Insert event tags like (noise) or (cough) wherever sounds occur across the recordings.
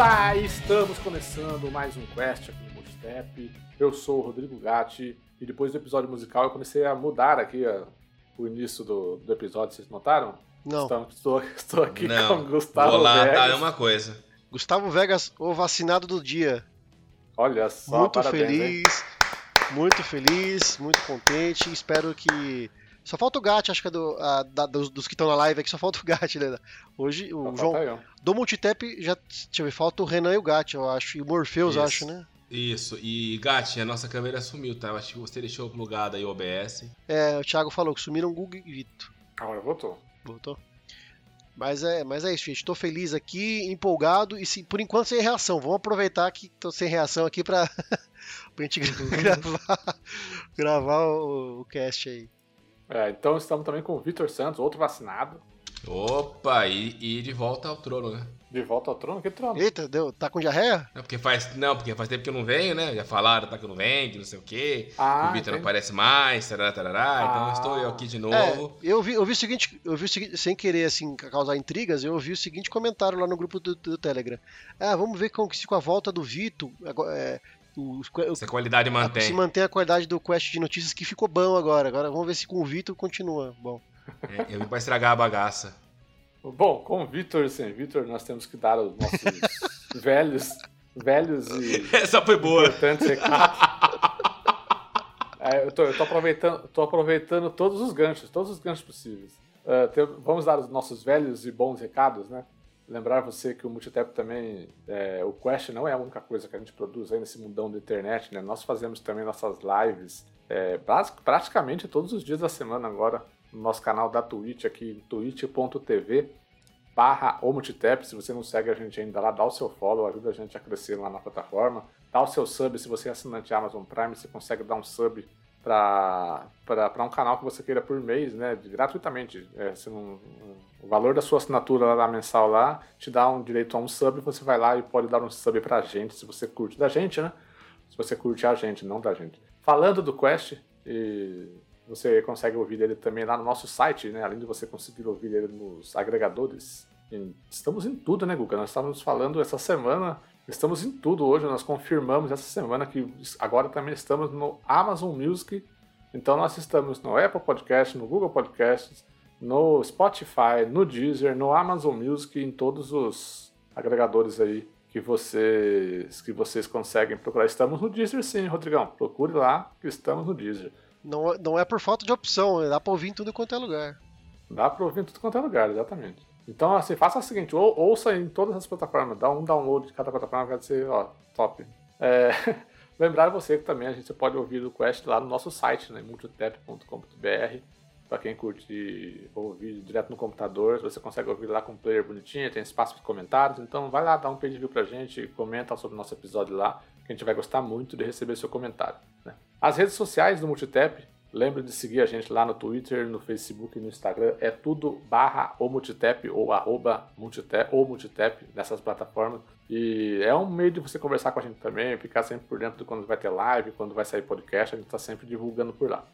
Olá, estamos começando mais um Quest aqui no Multitap. Eu sou o Rodrigo Gatti e depois do episódio musical eu comecei a mudar aqui a, o início do, do episódio, vocês notaram? Não. Estou, estou, estou aqui Não, com o Gustavo vou lá, Vegas. tá, é uma coisa. Gustavo Vegas, o vacinado do dia. Olha só, muito parabéns, hein? feliz, muito feliz, muito contente. Espero que. Só falta o Gat, acho que é do, a- da- dos, dos que estão na live aqui, só falta o Gat, né? Hoje, o Então, João. Do Multitap, já. Deixa eu ver, falta o Renan e o Gat, eu acho. E o Morpheus, eu acho, né? Isso, e Gatti, a nossa câmera sumiu, tá? Eu acho que você deixou plugado aí o OBS. É, o Thiago falou que sumiram o Google e Vito. Agora voltou. Voltou. Mas é, mas é isso, gente. Tô feliz aqui, empolgado e se, por enquanto sem reação. Vamos aproveitar que tô sem reação aqui pra, (laughs) pra gente (laughs) gravar, gravar o, o cast aí. É, então estamos também com o Vitor Santos, outro vacinado, Opa, e, e de volta ao trono, né? de volta ao trono. Que trono? Eita, deu, tá com diarreia? Não, porque faz, não, porque faz tempo que eu não venho, né? Já falaram, tá que eu não venho, que não sei o quê. Ah, o Vitor não aparece mais, tarará, tarará. Então Ah. estou eu aqui de É, novo. eu vi, eu vi o seguinte, eu vi o seguinte, sem querer assim causar intrigas, eu vi o seguinte comentário lá no grupo do, do Telegram. Ah, vamos ver como que se com a volta do Vito, agora, é, o, o- Se a qualidade a- mantém. se mantém a qualidade do quest de notícias que ficou bom agora. Agora vamos ver se com o Vito continua bom. É, eu vim pra estragar a bagaça. Bom, com o Vitor e sem Vitor, nós temos que dar os nossos (laughs) velhos, velhos e Essa foi boa. importantes recados. (laughs) É, eu, tô, eu tô aproveitando, tô aproveitando todos os ganchos, todos os ganchos possíveis. Tem- vamos dar os nossos velhos e bons recados, né? Lembrar você que o Multitap também, é, o Quest não é a única coisa que a gente produz aí nesse mundão da internet, né? Nós fazemos também nossas lives é, praticamente todos os dias da semana agora no nosso canal da Twitch aqui, twitch.tv barra o Multitap. Se você não segue a gente ainda lá, dá o seu follow, ajuda a gente a crescer lá na plataforma. Dá o seu sub, se você é assinante Amazon Prime, você consegue dar um sub para um canal que você queira por mês, né? gratuitamente. É, não- o valor da sua assinatura lá mensal lá te dá um direito a um sub, você vai lá e pode dar um sub pra gente, se você curte da gente, né? Se você curte a gente, não da gente. Falando do Quest, você consegue ouvir ele também lá no nosso site, né? Além de você conseguir ouvir ele nos agregadores. Estamos em tudo, né, Guga? Nós estávamos falando essa semana, estamos em tudo hoje, nós confirmamos essa semana que agora também estamos no Amazon Music. Então nós estamos no Apple Podcast, no Google Podcasts, no Spotify, no Deezer, no Amazon Music, em todos os agregadores aí que vocês que vocês conseguem procurar. Estamos no Deezer sim, Rodrigão. Procure lá que estamos no Deezer. Não, não é por falta de opção, dá pra ouvir em tudo quanto é lugar. Dá pra ouvir em tudo quanto é lugar, exatamente. Então, assim, faça o seguinte, ou, ouça em todas as plataformas, dá um download de cada plataforma, vai ser, ó, top. É, (laughs) lembrar você que também a gente pode ouvir o Quest lá no nosso site, né, multitap.com.br, para quem curte ouvir direto no computador, você consegue ouvir lá com o player bonitinho, tem espaço para comentários, então vai lá, dá um page view pra gente, comenta sobre o nosso episódio lá, que a gente vai gostar muito de receber seu comentário. né. As redes sociais do Multitap, Lembre de seguir a gente lá no Twitter, no Facebook e no Instagram. É tudo barra o Multitap ou arroba Multitap ou Multitap nessas plataformas. E é um meio de você conversar com a gente também, ficar sempre por dentro de quando vai ter live, quando vai sair podcast, a gente está sempre divulgando por lá.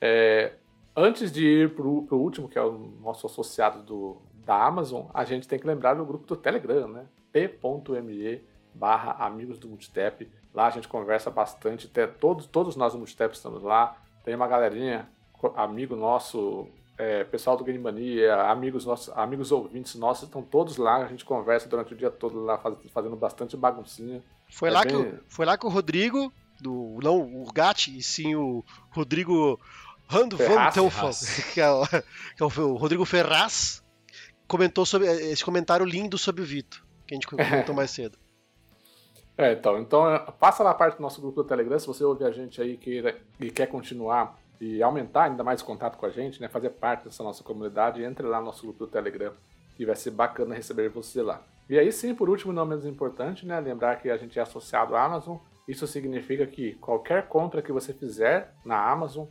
É, antes de ir para o último, que é o nosso associado do, da Amazon, a gente tem que lembrar do grupo do Telegram, né? t.me barra amigos do Multitap. Lá a gente conversa bastante, até todos, todos nós do Multitap estamos lá. Tem uma galerinha, amigo nosso, é, pessoal do Game Mania, amigos nossos, amigos ouvintes nossos, estão todos lá, a gente conversa durante o dia todo lá, faz- fazendo bastante baguncinha. Foi, É lá bem- que, o- foi lá que o Rodrigo, do, não o Gatti, e sim o Rodrigo Rand Van Ferraz, Telfel, Ferraz. que é, o, que é o Rodrigo Ferraz, comentou sobre esse comentário lindo sobre o Vito, que a gente comentou (laughs) mais cedo. É, então, então é, passa lá a parte do nosso grupo do Telegram, se você ouvir a gente aí queira, e quer continuar e aumentar ainda mais o contato com a gente, né, fazer parte dessa nossa comunidade, entre lá no nosso grupo do Telegram, que vai ser bacana receber você lá. E aí sim, por último, não menos importante, né, lembrar que a gente é associado à Amazon, isso significa que qualquer compra que você fizer na Amazon,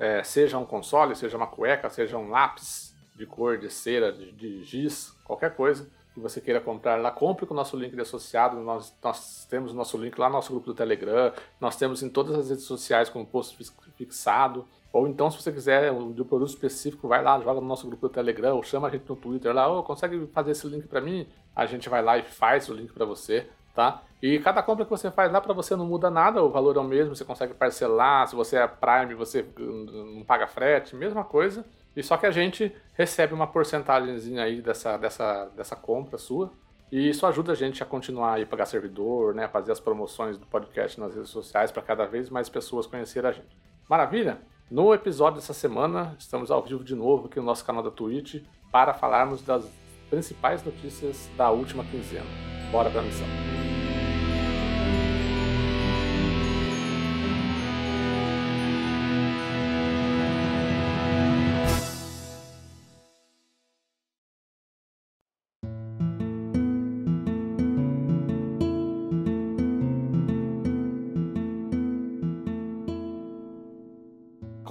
é, seja um console, seja uma cueca, seja um lápis de cor, de cera, de, de giz, qualquer coisa que você queira comprar lá, compre com o nosso link de associado. Nós, nós temos o nosso link lá no nosso grupo do Telegram, nós temos em todas as redes sociais com post fix- fixado. Ou então, se você quiser de um produto específico, vai lá, joga no nosso grupo do Telegram, ou chama a gente no Twitter lá, oh, consegue fazer esse link para mim? A gente vai lá e faz o link para você, tá? E cada compra que você faz lá para você não muda nada, o valor é o mesmo, você consegue parcelar, se você é Prime, você não paga frete, mesma coisa. E só que a gente recebe uma porcentagemzinha aí dessa, dessa, dessa compra sua. E isso ajuda a gente a continuar a pagar servidor, né, fazer as promoções do podcast nas redes sociais para cada vez mais pessoas conhecerem a gente. Maravilha? No episódio dessa semana, estamos ao vivo de novo aqui no nosso canal da Twitch para falarmos das principais notícias da última quinzena. Bora para a missão.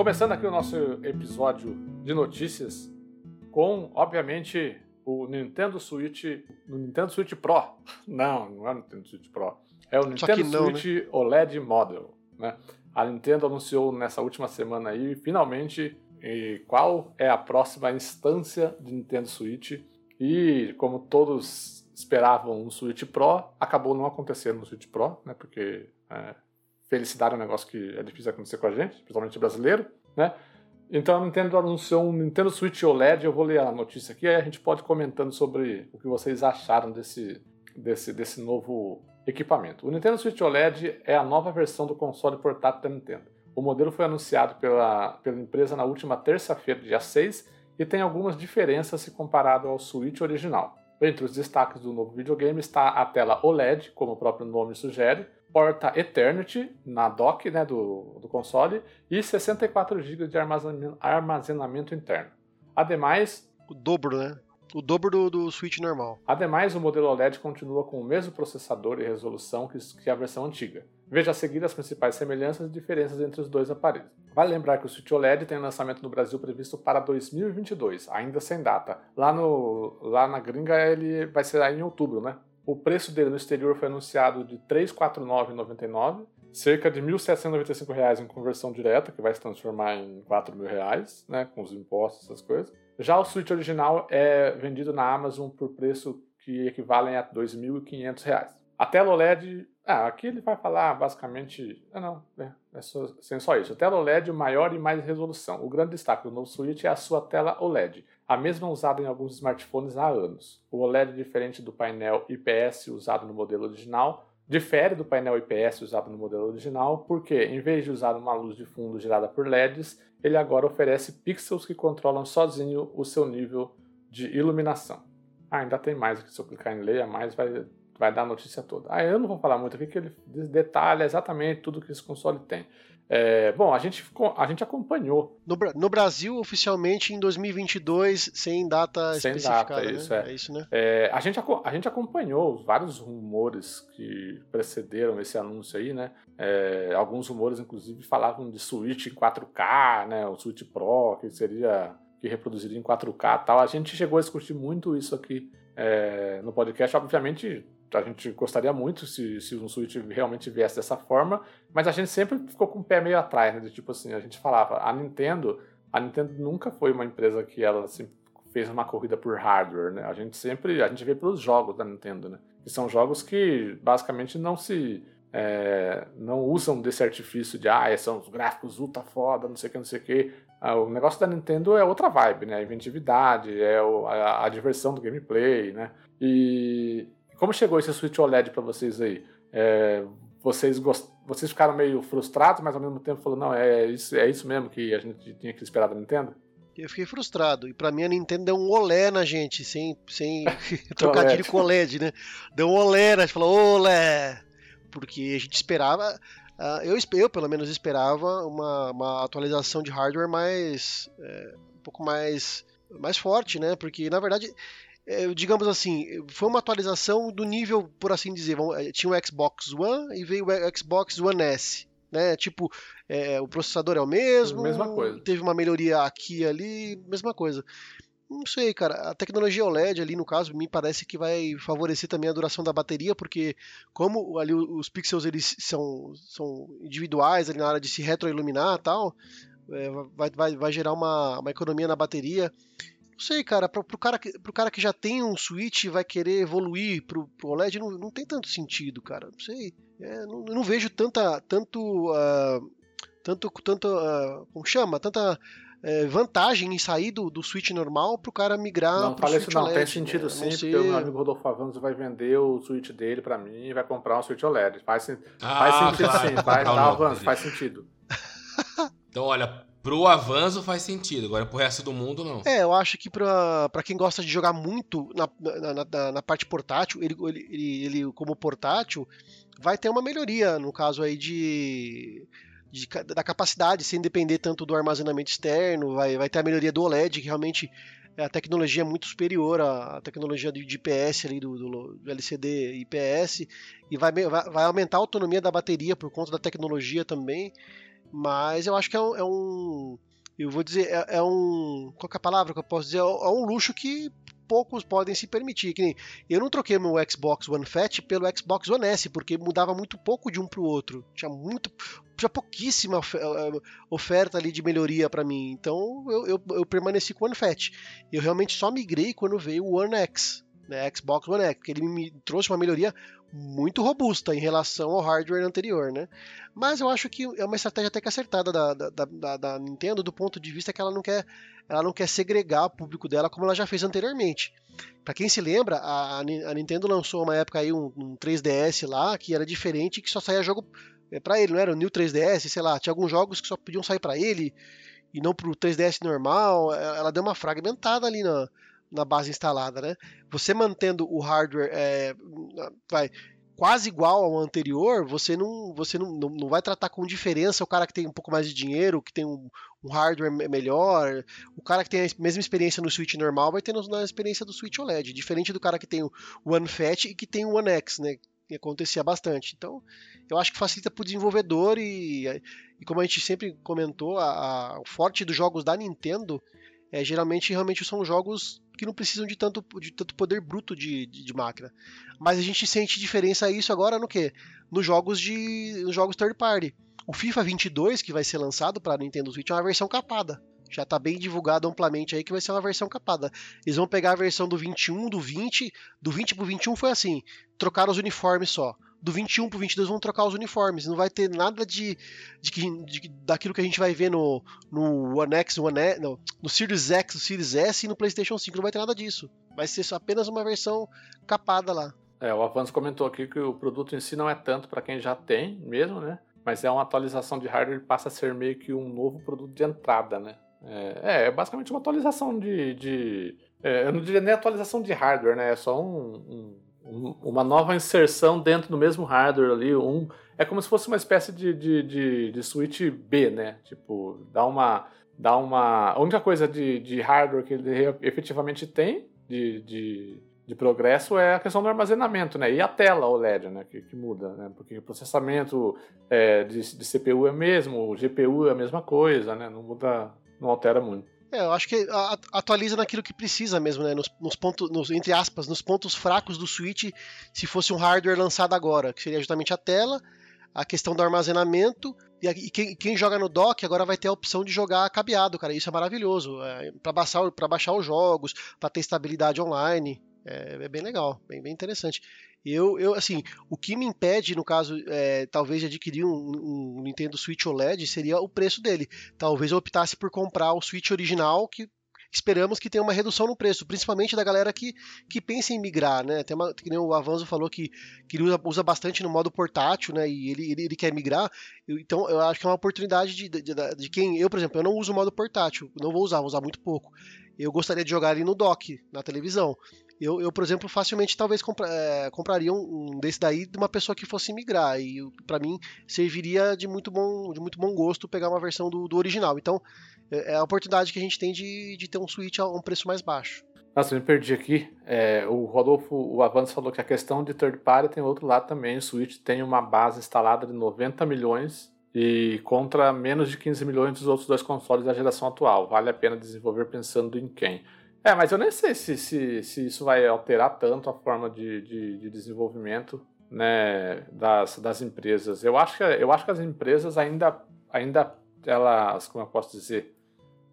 Começando aqui o nosso episódio de notícias com, obviamente, o Nintendo Switch, o Nintendo Switch Pro. Não, não é o Nintendo Switch Pro. É o Nintendo não, Switch né? OLED Model, né? A Nintendo anunciou nessa última semana aí, finalmente, qual é a próxima instância de Nintendo Switch. E como todos esperavam um Switch Pro, acabou não acontecendo no Switch Pro, né? Porque é, felicidade é um negócio que é difícil acontecer com a gente, principalmente brasileiro, né? Então a Nintendo anunciou um Nintendo Switch OLED, eu vou ler a notícia aqui, aí a gente pode comentando sobre o que vocês acharam desse, desse, desse novo equipamento. O Nintendo Switch OLED é a nova versão do console portátil da Nintendo. O modelo foi anunciado pela, pela empresa na última terça-feira, dia 6, e tem algumas diferenças se comparado ao Switch original. Entre os destaques do novo videogame está a tela OLED, como o próprio nome sugere, porta Eternity na dock né, do, do console e 64 GB de armazenamento, armazenamento interno. Ademais. O dobro, né? O dobro do, do Switch normal. Ademais, o modelo OLED continua com o mesmo processador e resolução que, que a versão antiga. Veja a seguir as principais semelhanças e diferenças entre os dois aparelhos. Vale lembrar que o Switch OLED tem lançamento no Brasil previsto para 2022, ainda sem data. Lá, no, lá na gringa ele vai ser em outubro, né? O preço dele no exterior foi anunciado de R$ 349,99, cerca de R$ 1.795 em conversão direta, que vai se transformar em R$ reais, né, com os impostos, essas coisas. Já o Switch original é vendido na Amazon por preço que equivalem a R$ 2.500. A tela OLED, ah, aqui ele vai falar basicamente, ah, não, é, é só, sem só isso. A tela OLED maior e mais resolução. O grande destaque do novo Switch é a sua tela OLED, a mesma usada em alguns smartphones há anos. O OLED, diferente do painel IPS usado no modelo original, difere do painel IPS usado no modelo original porque, em vez de usar uma luz de fundo gerada por LEDs, ele agora oferece pixels que controlam sozinho o seu nível de iluminação. Ah, ainda tem mais aqui, se eu clicar em leia mais vai, vai dar a notícia toda. Ah, eu não vou falar muito aqui, que ele detalha exatamente tudo que esse console tem. É, bom, a gente, a gente acompanhou. No, no, Brasil, oficialmente, em 2022, sem data sem especificada. Data, isso, né? é. é. isso, né? É, a, gente, a gente acompanhou vários rumores que precederam esse anúncio aí, né? É, alguns rumores, inclusive, falavam de Switch em 4K, né? O Switch Pro, que seria que reproduziria em 4K tal. A gente chegou a discutir muito isso aqui é, no podcast. Obviamente, a gente gostaria muito se, se um Switch realmente viesse dessa forma, mas a gente sempre ficou com o pé meio atrás, né? Tipo assim, a gente falava, a Nintendo, a Nintendo nunca foi uma empresa que ela assim, fez uma corrida por hardware, né? A gente sempre, a gente vê pelos jogos da Nintendo, né? Que são jogos que basicamente não se é, não usam desse artifício de ah, são os gráficos ultra foda, não sei o que, não sei o que. Ah, o negócio da Nintendo é outra vibe, né? A inventividade, é o, a, a diversão do gameplay, né? E, como chegou esse Switch OLED para vocês aí? É, vocês, gost... vocês ficaram meio frustrados, mas ao mesmo tempo falando, não, é isso, é isso mesmo que a gente tinha que esperar da Nintendo? Eu fiquei frustrado. E para mim a Nintendo deu um olé na gente, sem, sem (laughs) trocadilho com OLED, né? Deu um olé? A gente falou, olé! Porque a gente esperava. Uh, eu, eu, pelo menos, esperava uma, uma atualização de hardware mais. É, um pouco mais, mais forte, né? Porque, na verdade, é, digamos assim, foi uma atualização do nível, por assim dizer. É, tinha o Xbox One e veio o Xbox One S. Né? Tipo, é, o processador é o mesmo, mesma coisa. teve uma melhoria aqui e ali, mesma coisa. Não sei, cara. A tecnologia OLED ali, no caso, me parece que vai favorecer também a duração da bateria, porque como ali os pixels eles são, são individuais ali na hora de se retroiluminar e tal, é, vai, vai, vai gerar uma, uma economia na bateria. Não sei, cara, pro, pro, cara, que, pro cara que já tem um Switch e vai querer evoluir pro, pro OLED, não, não tem tanto sentido, cara. Não sei. É, não, não, vejo tanta, tanto, uh, tanto, tanto, uh, como chama, tanta é, vantagem em sair do, do Switch normal pro cara migrar não, pro Switch isso, não, OLED. tem sentido né? sim, Não porque o meu amigo Rodolfo Avanzo vai vender o Switch dele pra mim e vai comprar um Switch OLED. Faz, Ah, faz sentido claro, sim, vai tá, Avanzo, entendi. faz sentido. Então, olha, pro avanço faz sentido, agora pro resto do mundo não. É, eu acho que pra, pra quem gosta de jogar muito na, na, na- na- parte portátil, ele, ele, ele, como portátil, vai ter uma melhoria, no caso aí de, de da capacidade, sem depender tanto do armazenamento externo, vai, vai ter a melhoria do OLED, que realmente é a tecnologia é muito superior à, tecnologia de IPS ali, do, do- do LCD IPS, e vai, vai, vai aumentar a autonomia da bateria por conta da tecnologia também, mas eu acho que é um- é um eu vou dizer, é, é um. Qual é a palavra que eu posso dizer? É um luxo que poucos podem se permitir. Que nem, eu não troquei meu Xbox One Fat pelo Xbox One S, porque mudava muito pouco de um pro outro. Tinha muito. Tinha pouquíssima ofe- eh, oferta ali de melhoria para mim. Então eu, eu, eu permaneci com o One Fat. Eu realmente só migrei quando veio o One X. Né, Xbox One X, porque ele me trouxe uma melhoria muito robusta em relação ao hardware anterior, né? Mas eu acho que é uma estratégia até que acertada da, da, da, da Nintendo do ponto de vista que ela não quer, ela não quer segregar o público dela como ela já fez anteriormente. Para quem se lembra, a, a Ni- a Nintendo lançou uma época aí um, um 3DS lá que era diferente, que só saía jogo para ele, não era o New 3DS, sei lá, tinha alguns jogos que só podiam sair para ele e não pro 3DS normal. Ela deu uma fragmentada ali na, na base instalada, né? Você mantendo o hardware é, vai quase igual ao anterior, você não, você não, não, vai tratar com diferença o cara que tem um pouco mais de dinheiro, que tem um, um hardware me- melhor, o cara que tem a mesma experiência no Switch normal vai ter na experiência do Switch OLED, diferente do cara que tem o One Fat e que tem o One X, né? Que acontecia bastante. Então, eu acho que facilita para o desenvolvedor e, e como a gente sempre comentou, a, a- o forte dos jogos da Nintendo é geralmente realmente são jogos que não precisam de tanto, de tanto poder bruto de, de, de máquina. Mas a gente sente diferença isso agora no quê? Nos jogos de nos jogos third party. O FIFA 22 que vai ser lançado para Nintendo Switch é uma versão capada. Já está bem divulgado amplamente aí que vai ser uma versão capada. Eles vão pegar a versão do 21, do 20, do 20 pro 21 foi assim, trocaram os uniformes só. Do 21 pro 22 vão trocar os uniformes. Não vai ter nada de, de, de- daquilo que a gente vai ver no, no One X, no, One no, Series X, no Series S e no PlayStation 5. Não vai ter nada disso. Vai ser apenas uma versão capada lá. É, o Avanço comentou aqui que o produto em si não é tanto para quem já tem mesmo, né? Mas é uma atualização de hardware e passa a ser meio que um novo produto de entrada, né? É, é basicamente uma atualização de. de- é, eu não diria nem atualização de hardware, né? É só um- um- uma nova inserção dentro do mesmo hardware ali. Um, é como se fosse uma espécie de, de, de, de switch B, né? Tipo, dá uma. Dá uma. A única coisa de, de hardware que ele efetivamente tem de, de, de progresso é a questão do armazenamento, né? E a tela OLED, né? Que, que muda, né? Porque o processamento é, de, de CPU é mesmo, o GPU é a mesma coisa, né? Não muda, não altera muito. É, eu acho que atualiza naquilo que precisa mesmo, né? Nos, nos pontos, nos- entre aspas, nos pontos fracos do Switch, se fosse um hardware lançado agora, que seria justamente a tela, a questão do armazenamento, e, a- e quem, quem joga no dock agora vai ter a opção de jogar cabeado, cara. Isso é maravilhoso. É, para baixar, baixar os jogos, para ter estabilidade online. É, é bem legal, bem, bem interessante. Eu, eu, assim, o que me impede, no caso, é, talvez de adquirir um, um Nintendo Switch OLED seria o preço dele talvez eu optasse por comprar o Switch original, que esperamos que tenha uma redução no preço, principalmente da galera que, que pensa em migrar, né? Tem uma, que nem o Avanzo falou que, que ele usa, usa bastante no modo portátil, né? E ele, ele, ele quer migrar. Então eu acho que é uma oportunidade de, de, de- de quem. Eu, por exemplo, eu não uso o modo portátil, não vou usar, vou usar muito pouco. Eu gostaria de jogar ele no dock, na televisão. Eu, eu por exemplo, facilmente talvez compra, é, compraria um, um desse daí de uma pessoa que fosse migrar. E para mim serviria de muito bom, de muito bom gosto pegar uma versão do, do original. Então, é é a oportunidade que a gente tem de, de ter um Switch a um preço mais baixo. Nossa, eu me perdi aqui. É, o Rodolfo, o Avanço falou que a questão de third party tem outro lado também. O Switch tem uma base instalada de 90 milhões e contra menos de 15 milhões dos outros dois consoles da geração atual. Vale a pena desenvolver pensando em quem? É, mas eu nem sei se, se, se isso vai alterar tanto a forma de, de, de desenvolvimento né, das, das empresas. Eu acho, que, eu acho que as empresas ainda, ainda elas, como eu posso dizer,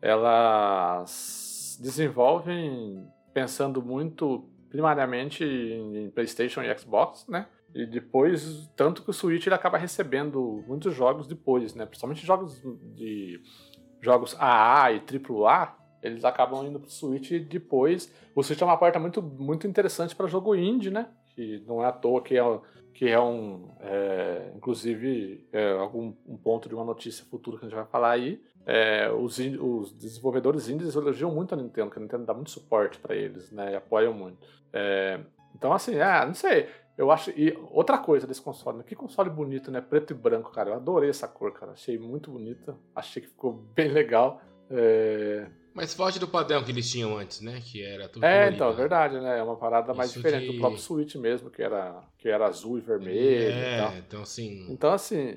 elas desenvolvem pensando muito primariamente em PlayStation e Xbox, né? E depois, tanto que o Switch ele acaba recebendo muitos jogos depois, né? Principalmente jogos de jogos AA e AAA, eles acabam indo pro Switch depois. O Switch é uma porta muito, muito interessante para jogo indie, né? Que não é à toa que é, que é um. É, inclusive, é algum um ponto de uma notícia futura que a gente vai falar aí. É, os, os, desenvolvedores indies elogiam muito a Nintendo, que a Nintendo dá muito suporte para eles, né? E apoiam muito. É, então, assim, ah, não sei. Eu acho. E outra coisa desse console, né? que console bonito, né? Preto e branco, cara. Eu adorei essa cor, cara. Achei muito bonita. Achei que ficou (laughs) bem legal. É... Mas foge do padrão que eles tinham antes, né? Que era tudo. É, colorido, então, é verdade, né? É uma parada mais diferente do próprio Switch mesmo, que era, que era azul e vermelho. É, então assim. Então, assim.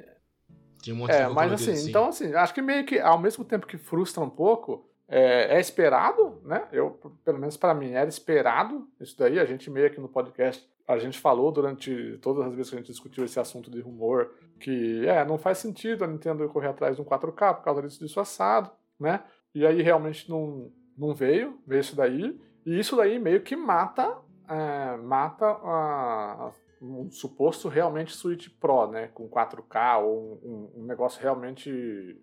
Tinha um monte é, de mas assim, assim, então assim, acho que meio que ao mesmo tempo que frustra um pouco, é, é esperado, né? Eu, pelo menos para mim, era esperado isso daí. A gente meio aqui no podcast a gente falou durante todas as vezes que a gente discutiu esse assunto de rumor que é, não faz sentido a Nintendo correr atrás de um 4K por causa disso, disso assado, né? E aí realmente não, não veio, veio isso daí. E isso daí meio que mata, é, mata a, um suposto realmente Switch Pro, né? Com 4K ou um, um, negócio realmente.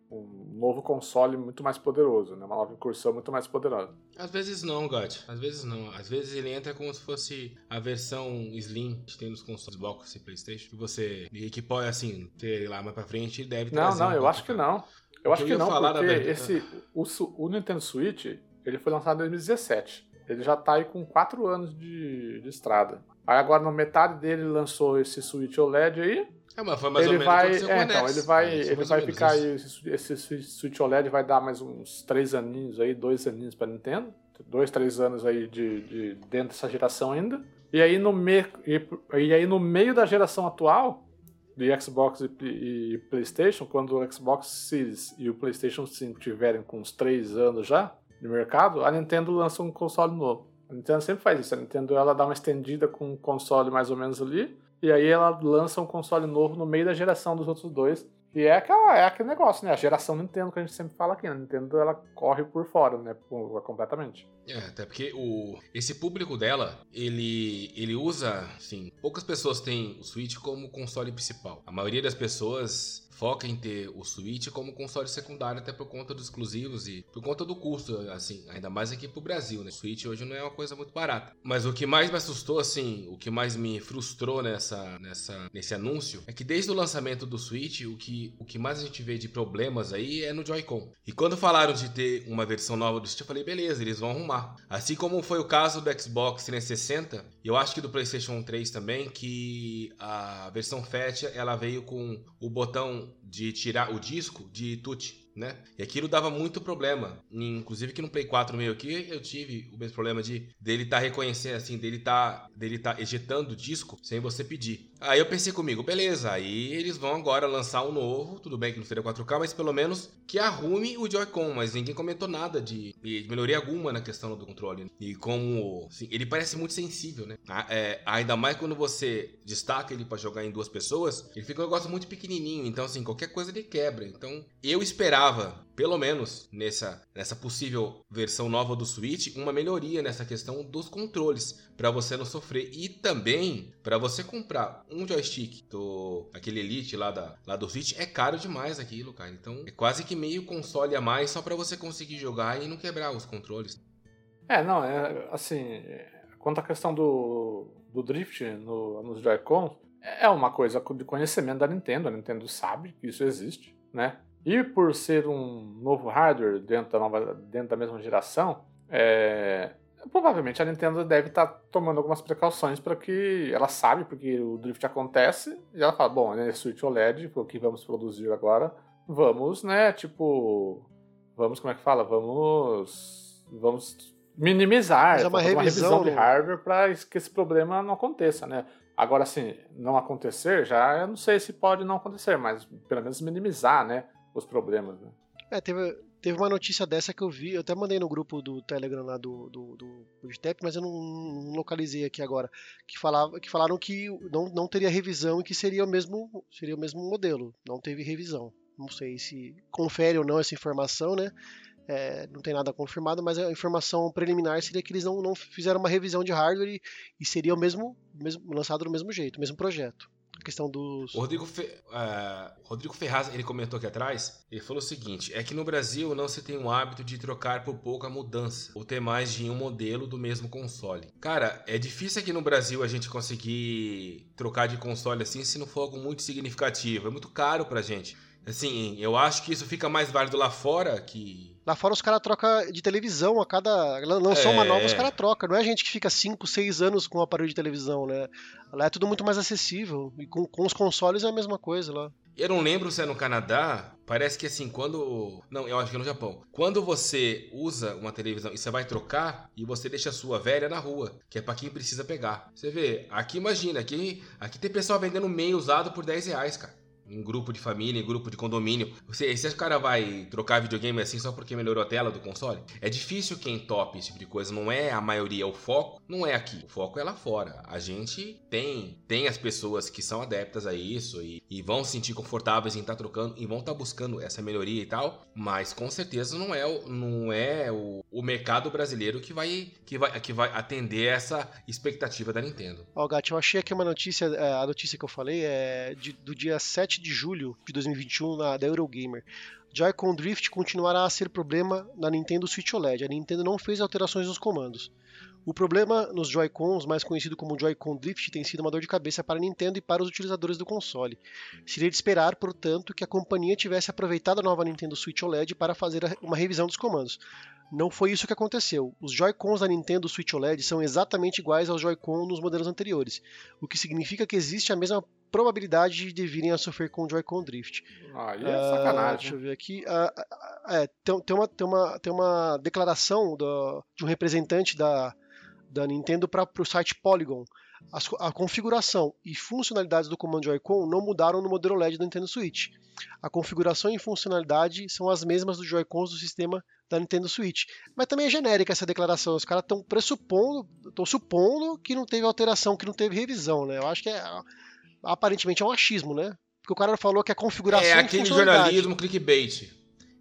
um novo console muito mais poderoso, né? Uma nova incursão muito mais poderosa. Às vezes não, Gat. Às vezes não. Às vezes ele entra como se fosse a versão Slim que tem nos consoles Xbox e Playstation. Que você. que pode, assim, ter lá mais pra frente e deve Não, não, um eu acho que não. Eu acho que não, porque esse, o, o Nintendo Switch ele foi lançado em 2017. Ele já tá aí com 4 anos de, de estrada. Aí agora na metade dele lançou esse Switch OLED aí. É, mas foi mais ele ou menos vai, é, então, ele vai, é, ele vai ficar aí, esse, esse Switch OLED vai dar mais uns 3 aninhos aí, 2 aninhos pra Nintendo. 2, 3 anos aí de, de, dentro dessa geração ainda. E aí, no me, e, e aí no meio da geração atual, de Xbox e, e, PlayStation, quando o Xbox Series e o PlayStation 5 tiverem com uns 3 anos já de mercado, a Nintendo lança um console novo. A Nintendo sempre faz isso. A Nintendo ela dá uma estendida com um console mais ou menos ali, e aí ela lança um console novo no meio da geração dos outros dois. E é, aquela, é aquele negócio, né? A geração Nintendo que a gente sempre fala aqui. A Nintendo ela corre por fora, né? Completamente. É, até porque o, esse público dela, ele, ele usa, assim, poucas pessoas têm o Switch como console principal. A maioria das pessoas foca em ter o Switch como console secundário, até por conta dos exclusivos e por conta do custo, assim, ainda mais aqui pro Brasil, né? O Switch hoje não é uma coisa muito barata. Mas o que mais me assustou, assim, o que mais me frustrou nessa, nessa, nesse anúncio é que desde o lançamento do Switch, o que, o que mais a gente vê de problemas aí é no Joy-Con. E quando falaram de ter uma versão nova do Switch, eu falei, beleza, eles vão arrumar. Assim como foi o caso do Xbox 360, e eu acho que do PlayStation 3 também, que a versão Fat ela veio com o botão de tirar o disco de touch né? E aquilo dava muito problema. Inclusive que no Play 4 meio aqui eu tive o mesmo problema de dele tá reconhecendo assim, dele tá dele tá ejetando o disco sem você pedir. Aí eu pensei comigo, beleza, aí eles vão agora lançar um novo, tudo bem que não seria 4K, mas pelo menos que arrume o Joy-Con, mas ninguém comentou nada de, de, melhoria alguma na questão do controle. E como, assim, ele parece muito sensível, né? É, ainda mais quando você destaca ele para jogar em duas pessoas, ele fica um negócio muito pequenininho, então assim, qualquer coisa ele quebra. Então, eu esperava, pelo menos nessa, nessa possível versão nova do Switch, uma melhoria nessa questão dos controles, para você não sofrer. E também, para você comprar um joystick do aquele Elite lá, da, lá do Switch, é caro demais aquilo, cara. Então é quase que meio console a mais só para você conseguir jogar e não quebrar os controles. É, não, é assim. Quanto à questão do, do drift no, nos Joy-Con, é uma coisa de conhecimento da Nintendo. A Nintendo sabe que isso existe, né? E por ser um novo hardware dentro da, nova, dentro da mesma geração, é, provavelmente a Nintendo deve estar tá tomando algumas precauções para que ela sabe porque o drift acontece e ela fala, bom, né, Switch OLED, o que vamos produzir agora, vamos, né, tipo, vamos, como é que fala, vamos, vamos minimizar, uma, revisão, uma revisão de hardware para que esse problema não aconteça, né? Agora, assim, não acontecer, já eu não sei se pode não acontecer, mas pelo menos minimizar, né? Os problemas, né? É, teve, teve uma notícia dessa que eu vi, eu até mandei no grupo do Telegram lá do, do, do, do mas eu não, não, localizei aqui agora, que, falava, que falaram que não, não teria revisão e que seria o mesmo seria o mesmo modelo, não teve revisão. Não sei se confere ou não essa informação, né? É, não tem nada confirmado, mas a informação preliminar seria que eles não, não fizeram uma revisão de hardware e, e seria o mesmo, mesmo lançado do mesmo jeito, o mesmo projeto questão dos. O Rodrigo, Fe... uh, Rodrigo Ferraz, ele comentou aqui atrás, ele falou o seguinte: é que no Brasil não se tem o hábito de trocar por pouca mudança, ou ter mais de um modelo do mesmo console. Cara, é difícil aqui no Brasil a gente conseguir trocar de console assim se não for algo muito significativo. É muito caro pra gente. Assim, eu acho que isso fica mais válido lá fora que. Lá fora os caras trocam de televisão a cada. Lançou é... uma nova, os caras trocam. Não é gente que fica 5, 6 anos com um aparelho de televisão, né? Lá é tudo muito mais acessível. E com, com os consoles é a mesma coisa lá. Eu não lembro se é no Canadá. Parece que assim, quando. Não, eu acho que é no Japão. Quando você usa uma televisão e você vai trocar e você deixa a sua velha na rua, que é para quem precisa pegar. Você vê, aqui imagina, aqui, aqui tem pessoal vendendo meio usado por 10 reais, cara em grupo de família, em grupo de condomínio. Você, se o cara vai trocar videogame assim só porque melhorou a tela do console, é difícil quem tope esse tipo de coisa. Não é a maioria, o foco não é aqui. O foco é lá fora. A gente tem tem as pessoas que são adeptas a isso e, e vão se sentir confortáveis em estar tá trocando e vão estar tá buscando essa melhoria e tal, mas com certeza não é, não é o, o mercado brasileiro que vai, que, vai, que vai atender essa expectativa da Nintendo. Ó, oh, Gato, eu achei aqui uma notícia, é, a notícia que eu falei é de, do dia 7 7 de julho de 2021 na, da Eurogamer. Joy-Con Drift continuará a ser problema na Nintendo Switch OLED. A Nintendo não fez alterações nos comandos. O problema nos Joy-Cons, mais conhecido como Joy-Con Drift, tem sido uma dor de cabeça para a Nintendo e para os utilizadores do console. Seria de esperar, portanto, que a companhia tivesse aproveitado a nova Nintendo Switch OLED para fazer uma revisão dos comandos. Não foi isso que aconteceu. Os Joy-Cons da Nintendo Switch OLED são exatamente iguais aos Joy-Con nos modelos anteriores, o que significa que existe a mesma probabilidade de virem a sofrer com o Joy-Con Drift. Aí é uh, sacanagem. Deixa eu ver aqui. Uh, é, tem, tem, uma, tem, uma, tem uma declaração do, de um representante da, da Nintendo para o site Polygon. As, a configuração e funcionalidades do comando Joy-Con não mudaram no modelo LED da Nintendo Switch. A configuração e funcionalidade são as mesmas dos Joy-Cons do sistema da Nintendo Switch. Mas também é genérica essa declaração. Os caras estão pressupondo, estão supondo que não teve alteração, que não teve revisão, né? Eu acho que é aparentemente é um achismo, né? Porque o cara falou que a configuração. É aquele jornalismo clickbait.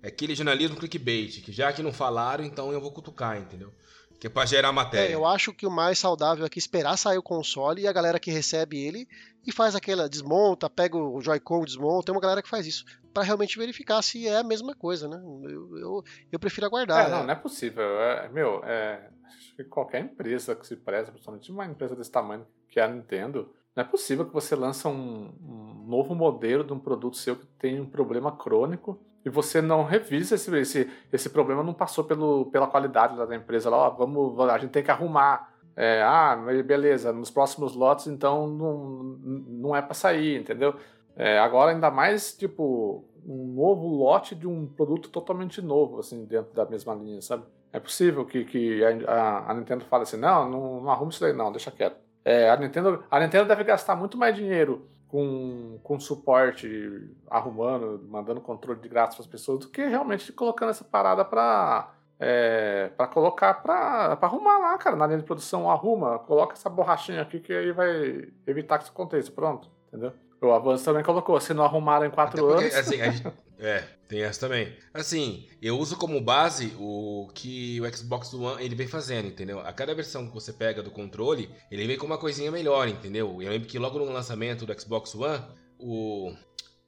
É aquele jornalismo clickbait, que já que não falaram, então eu vou cutucar, entendeu? Que é pra gerar matéria. É, eu acho que o mais saudável aqui é esperar sair o console e a galera que recebe ele e faz aquela desmonta, pega o Joy-Con, desmonta. Tem uma galera que faz isso para realmente verificar se é a mesma coisa, né? Eu, eu, eu prefiro aguardar. É, não, né? não é possível. É, meu, é, acho que qualquer empresa que se preza, principalmente uma empresa desse tamanho que é a Nintendo, não é possível que você lança um, um, novo modelo de um produto seu que tem um problema crônico e você não revisa esse, esse, esse problema não passou pelo, pela qualidade da empresa lá, ó, vamos, a gente tem que arrumar. É, ah, beleza, nos próximos lotes então não, não é para sair, entendeu? É, agora ainda mais tipo um novo lote de um produto totalmente novo, assim, dentro da mesma linha, sabe? É possível que, que a, a Nintendo fale assim, não, não, não isso daí não, deixa quieto. É, a, Nintendo, a Nintendo deve gastar muito mais dinheiro com, com suporte, arrumando, mandando controle de graça para as pessoas, do que realmente colocando essa parada para é, para colocar para arrumar lá, cara, na linha de produção, arruma, coloca essa borrachinha aqui que aí vai evitar que isso aconteça, pronto, entendeu? O Avanço também colocou, se não arrumaram em quatro porque, anos. Assim, gente, (laughs) é, tem essa também. Assim, eu uso como base o que o Xbox One ele vem fazendo, entendeu? A cada versão que você pega do controle, ele vem com uma coisinha melhor, entendeu? Eu lembro que logo no lançamento do Xbox One, o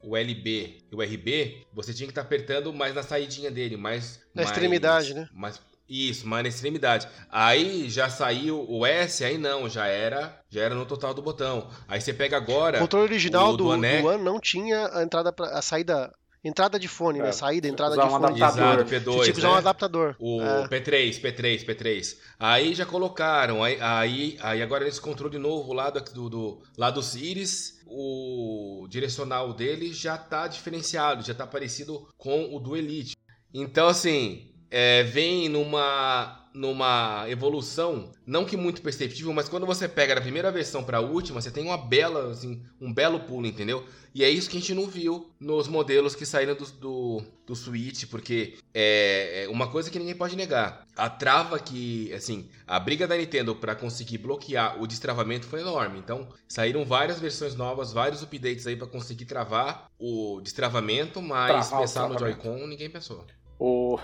o LB e o RB, você tinha que estar tá apertando mais na saidinha dele, mais na mais, extremidade, né? Mais isso, mas na extremidade. Aí já saiu o S, aí não, já era, já era no total do botão. Aí você pega agora. O controle original o, do, do, One, do One não tinha a entrada pra, a saída Entrada de fone, né? é, né? Saída, entrada de um fone. Adaptador. Exato, P2. Você tinha que usar né? um adaptador. O é. P3, P3, P3. Aí já colocaram, aí, aí, aí agora nesse controle novo lá do, do, lá do Iris, o direcional dele já tá diferenciado, já tá parecido com o do Elite. Então, assim, é, vem numa numa evolução, não que muito perceptível, mas quando você pega da primeira versão para a última, você tem uma bela, assim, um belo pulo, entendeu? E é isso que a gente não viu nos modelos que saíram do, do, do Switch, porque é, é uma coisa que ninguém pode negar. A trava que, assim, a briga da Nintendo para conseguir bloquear o destravamento foi enorme. Então, saíram várias versões novas, vários updates aí para conseguir travar o destravamento, mas Travar pensar no Joy-Con ninguém pensou. O...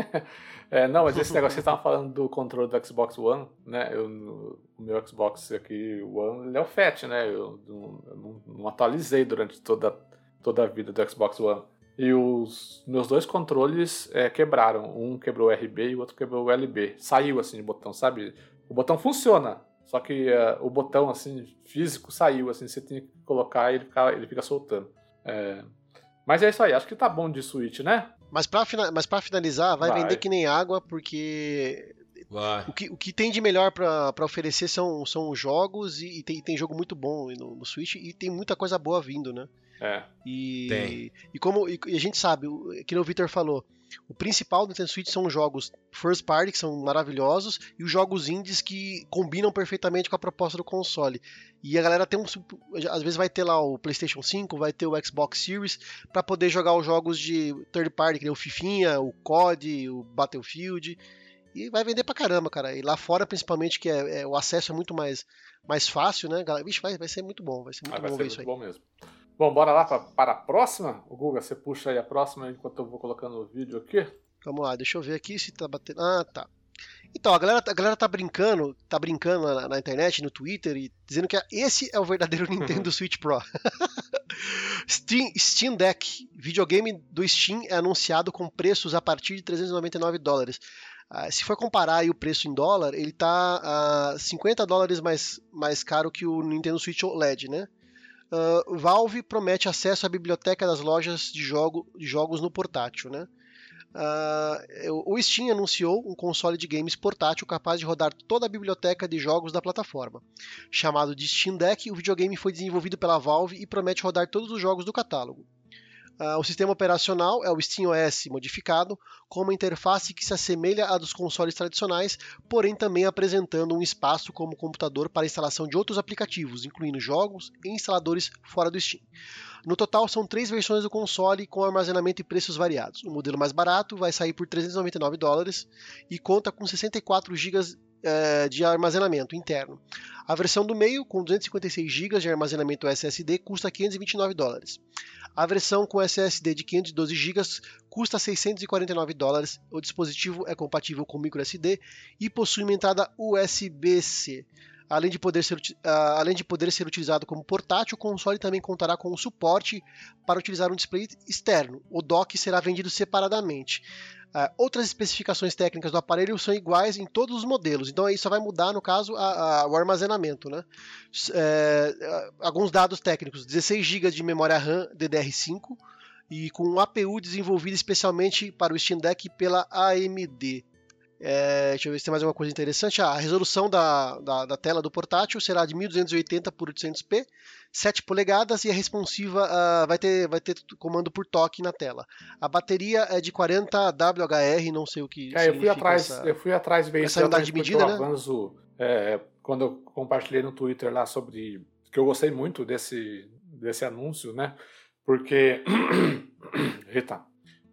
(laughs) é, não, mas esse negócio, você estava falando do controle do Xbox One, né? Eu, o meu Xbox aqui, o One, ele é o FAT, né? Eu, não, eu não, não, atualizei durante toda, toda a vida do Xbox One. E os meus dois controles é, quebraram. Um quebrou o RB e o outro quebrou o LB. Saiu assim de botão, sabe? O botão funciona, só que uh, o botão assim físico saiu, assim, você tem que colocar e ele fica, ele fica soltando. É... Mas é isso aí, acho que tá bom de Switch, né? Mas para mas pra finalizar, vai, vai, vender que nem água, porque o que, o que tem de melhor para oferecer são, são os jogos e, e tem, tem jogo muito bom no, no, Switch e tem muita coisa boa vindo, né? É. E, tem. e como e, a gente sabe, que o Victor falou, o principal do Nintendo Switch são os jogos first party, que são maravilhosos, e os jogos indies que combinam perfeitamente com a proposta do console. E a galera tem um. Às vezes vai ter lá o PlayStation 5, vai ter o Xbox Series, para poder jogar os jogos de third party, que nem o Fifinha, o COD, o Battlefield. E vai vender pra caramba, cara. E lá fora, principalmente, que é, é o acesso é muito mais, mais fácil, né? Galera, vixe, vai, vai ser muito bom. Vai ser muito ah, vai bom ser ver isso aí. bom mesmo. Bom, bora lá pra, para a próxima? O Guga, você puxa aí a próxima enquanto eu vou colocando o vídeo aqui. Vamos lá, deixa eu ver aqui se tá batendo. Ah, tá. Então, a galera, a galera tá brincando, tá brincando na, na, internet, no Twitter, e dizendo que esse é o verdadeiro (laughs) Nintendo Switch Pro. (laughs) Steam, Steam Deck, videogame do Steam é anunciado com preços a partir de 399 dólares. Uh, se for comparar o preço em dólar, ele tá uh, 50 dólares mais, mais caro que o Nintendo Switch OLED, né? Uh, Valve promete acesso à biblioteca das lojas de, jogo, de jogos no portátil, né? Uh, o Steam anunciou um console de games portátil capaz de rodar toda a biblioteca de jogos da plataforma. Chamado de Steam Deck, o videogame foi desenvolvido pela Valve e promete rodar todos os jogos do catálogo. Uh, o sistema operacional é o SteamOS modificado, com uma interface que se assemelha à dos consoles tradicionais, porém também apresentando um espaço como computador para instalação de outros aplicativos, incluindo jogos e instaladores fora do Steam. No total, são três versões do console com armazenamento e preços variados. O modelo mais barato vai sair por 399 dólares e conta com 64 GB eh, de armazenamento interno. A versão do meio, com 256 GB de armazenamento SSD, custa 529 dólares. A versão com SSD de 512 GB custa 649 dólares. O dispositivo é compatível com microSD e possui uma entrada USB-C. Além de, poder ser, uh, além de poder ser utilizado como portátil, o console também contará com um suporte para utilizar um display externo. O dock será vendido separadamente. Uh, outras especificações técnicas do aparelho são iguais em todos os modelos, então aí só vai mudar, no caso, a, a, o armazenamento. Né? É, alguns dados técnicos: 16 GB de memória RAM DDR5 e com um APU desenvolvido especialmente para o Steam Deck pela AMD. É, deixa eu ver se tem mais alguma coisa interessante. Ah, a resolução da, da, da, tela do portátil será de 1280 por 800p, 7 polegadas e a responsiva uh, vai, ter, vai ter comando por toque na tela. A bateria é de 40 WHR, não sei o que. É, eu fui atrás, essa, eu fui atrás ver essa unidade de medida, né? Avanço, é, quando eu compartilhei no Twitter lá sobre que eu gostei muito desse desse anúncio, né? Porque (clears throat) Eita,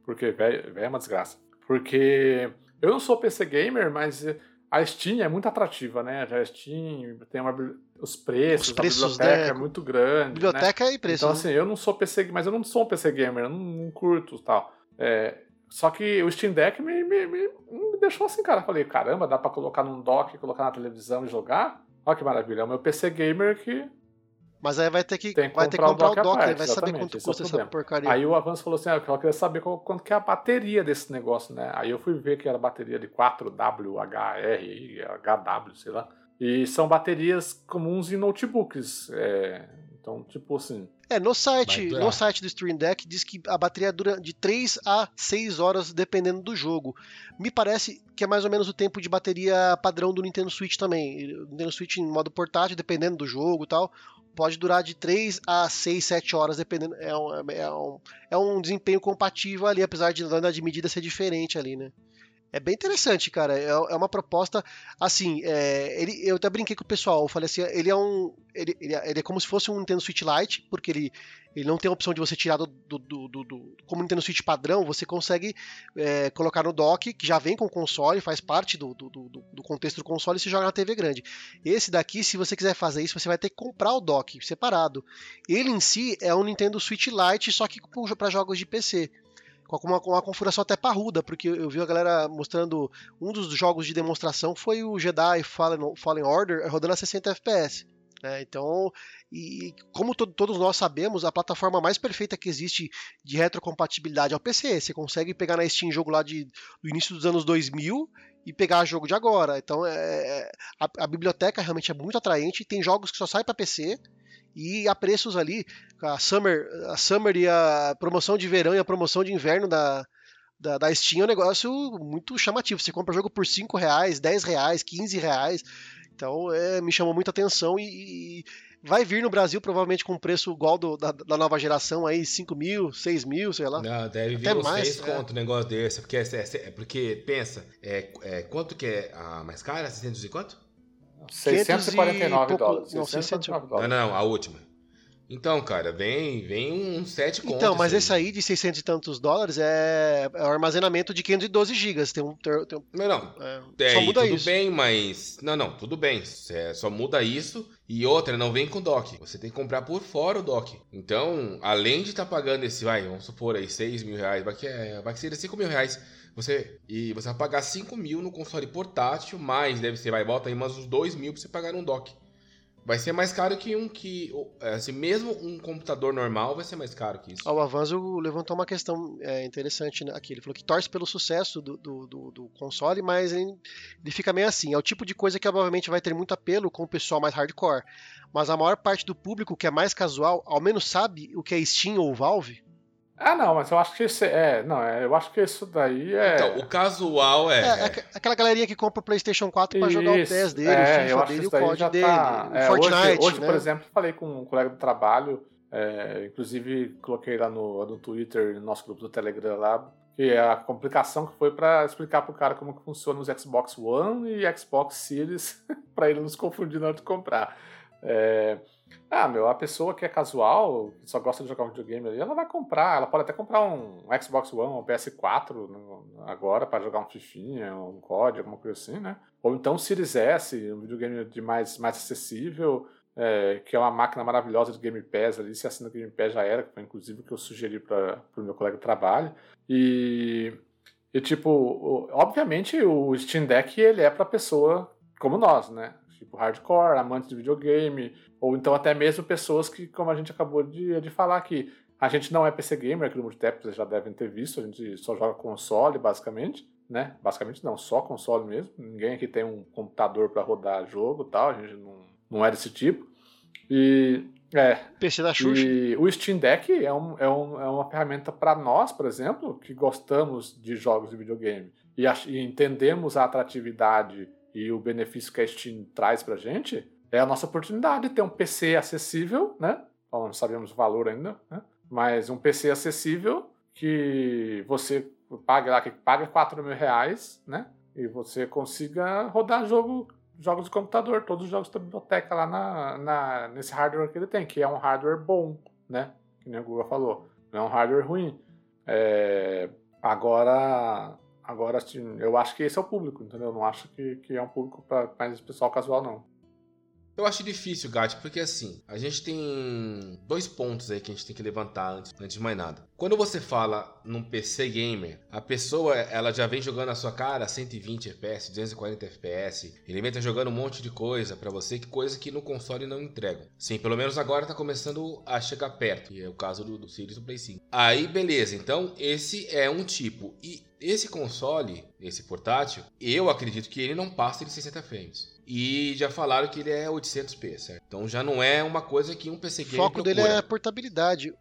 porque é uma desgraça. Porque eu não sou PC gamer, mas a Steam é muito atrativa, né? A Steam tem uma, os preços, os preços a biblioteca né? é muito grande. Biblioteca né? e preço. Então, né? assim, eu não sou PC, mas eu não sou um PC gamer, eu não, não curto tal. É, só que o Steam Deck me, me, me, me, deixou assim, cara. Eu falei, caramba, dá pra colocar num dock, colocar na televisão e jogar? Olha que maravilha. É o meu PC gamer que mas aí vai ter que, vai comprar ter que comprar o dock, ele vai saber quanto custa é essa porcaria. Aí o Avanço falou assim: ah, eu queria saber quanto que é a bateria desse negócio, né? Aí eu fui ver que era bateria de 4WHR, HW, sei lá. E são baterias comuns em notebooks. É, então, tipo assim. É, no site, no site do Stream Deck diz que a bateria dura de 3 a 6 horas dependendo do jogo. Me parece que é mais ou menos o tempo de bateria padrão do Nintendo Switch também. O Nintendo Switch em modo portátil, dependendo do jogo e tal pode durar de 3 a 6, 7 horas, dependendo. É um, é um, é um desempenho compatível ali, apesar de a de medida ser diferente ali, né? É bem interessante, cara. É, é uma proposta, assim, é, ele, eu até brinquei com o pessoal, eu falei assim, ele é um, ele, ele, é, ele, é como se fosse um Nintendo Switch Lite, porque ele, ele não tem a opção de você tirar do, do, do, do como Nintendo Switch padrão, você consegue é, colocar no dock, que já vem com o console, faz parte do, do, do, contexto do console e se joga na TV grande. Esse daqui, se você quiser fazer isso, você vai ter que comprar o dock separado. Ele em si é um Nintendo Switch Lite, só que para jogos de PC com uma, uma configuração até parruda, porque eu vi a galera mostrando um dos jogos de demonstração foi o Jedi Fallen, Fallen Order rodando a 60 FPS. Né? Então, e como to todos nós sabemos, a plataforma mais perfeita que existe de retrocompatibilidade é o PC. Você consegue pegar na Steam jogo lá de, do início dos anos 2000 e pegar jogo de agora. Então, é, é, a, a biblioteca realmente é muito atraente. Tem jogos que só saem para PC e a preços ali, a Summer, a Summer e a promoção de verão e a promoção de inverno da, da, da Steam é um negócio muito chamativo. Você compra jogo por 5 reais, 10 reais, 15 reais. Então é, me chamou muita atenção e, e, vai vir no Brasil provavelmente com um preço igual do, da, da, nova geração aí, 5 mil, 6 mil, sei lá. Não, deve vir Até uns mais, 6 é. conto um negócio desse. Porque, é, porque pensa, é, é, quanto que é a mais cara? 600 e quanto? 649 pouco, dólares. Não, 649 dólares. Não, não, a última. Então, cara, vem, vem um 7 contos. Então, mas aí. esse aí de 600 e tantos dólares é, é o armazenamento de 512 gigas. Tem um, tem um, não, não. É, só muda tudo isso. bem, mas... Não, não, tudo bem. É, só muda isso. E outra, não vem com dock. Você tem que comprar por fora o dock. Então, além de estar tá pagando esse, vai, vamos supor aí, 6 mil reais, vai que, é, vai que seria 5 mil reais você, e você vai pagar 5 mil no console portátil, mais deve ser, vai, bota aí mais uns 2 mil pra você pagar num dock. Vai ser mais caro que um que. É, assim, mesmo um computador normal vai ser mais caro que isso. O Avanzo levantou uma questão é, interessante aqui. Ele falou que torce pelo sucesso do, do, do, do console, mas ele, ele, fica meio assim. É o tipo de coisa que obviamente vai ter muito apelo com o pessoal mais hardcore. Mas a maior parte do público que é mais casual, ao menos sabe o que é Steam ou Valve, ah, não, mas eu acho que isso é. Não, é, eu acho que isso daí é. Então, o casual é. é, é aquela galerinha que compra o PlayStation 4 para jogar o PES dele, é, o FIFA dele, o COD dele, tá... é, Fortnite. Hoje, hoje né? por exemplo, falei com um colega do trabalho, é, inclusive coloquei lá no, no Twitter, no nosso grupo do Telegram lá, que é a complicação que foi para explicar pro cara como que funciona os Xbox One e Xbox Series, (laughs) para ele não se confundir na hora de comprar. É, ah, meu, a pessoa que é casual, que só gosta de jogar um videogame ali, ela vai comprar, ela pode até comprar um Xbox One, um PS4 agora para jogar um Fifinha, um COD, alguma coisa assim, né? Ou então um Series S, um videogame de mais, mais acessível, é, que é uma máquina maravilhosa de Game Pass ali, se assina Game Pass já era, que foi inclusive o que eu sugeri para o meu colega de trabalho. E, e tipo, obviamente o Steam Deck ele é para pessoa como nós, né? Tipo hardcore, amantes de videogame, ou então até mesmo pessoas que, como a gente acabou de, de falar aqui, a gente não é PC gamer aqui no Multitap, vocês já devem ter visto, a gente só joga console, basicamente, né? Basicamente não, só console mesmo. Ninguém aqui tem um computador para rodar jogo tal, a gente não, não é desse tipo. E. É. PC da Xuxa. E o Steam Deck é, um, é, um, é uma ferramenta para nós, por exemplo, que gostamos de jogos de videogame e, e entendemos a atratividade e o benefício que a Steam traz pra gente é a nossa oportunidade de ter um PC acessível, né? Não sabemos o valor ainda, né? Mas um PC acessível que você pague lá, que paga 4 mil reais, né? E você consiga rodar jogo, jogos de computador, todos os jogos da biblioteca lá na, na, nesse hardware que ele tem, que é um hardware bom, né? Que nem o Google falou. Não é um hardware ruim. É, agora, Agora, assim, eu acho que esse é o público, entendeu? Eu não acho que, que é um público para mais pessoal casual, não. Eu acho difícil, Gatti, porque assim, a gente tem dois pontos aí que a gente tem que levantar antes, antes de mais nada. Quando você fala num PC gamer, a pessoa ela já vem jogando a sua cara 120 FPS, 240 FPS, ele vem tá jogando um monte de coisa para você, que coisa que no console não entrega. Sim, pelo menos agora tá começando a chegar perto, que é o caso do, do Series do Play 5. Aí beleza, então esse é um tipo. E esse console, esse portátil, eu acredito que ele não passa de 60 frames. E já falaram que ele é 800p, certo? Então já não é uma coisa que um PC gamer O foco procura. dele é a portabilidade.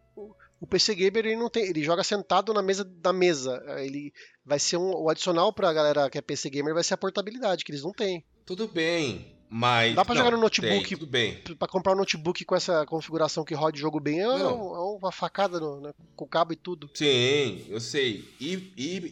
O PC gamer ele não tem, ele joga sentado na mesa da mesa. Ele vai ser um o adicional para a galera que é PC gamer vai ser a portabilidade que eles não têm. Tudo bem, Mas. Dá pra não, jogar no notebook. tem, bem. Pra comprar um notebook com essa configuração que roda o jogo bem, é, Não. é uma facada no- né, com cabo e tudo. Sim, eu sei. E, e,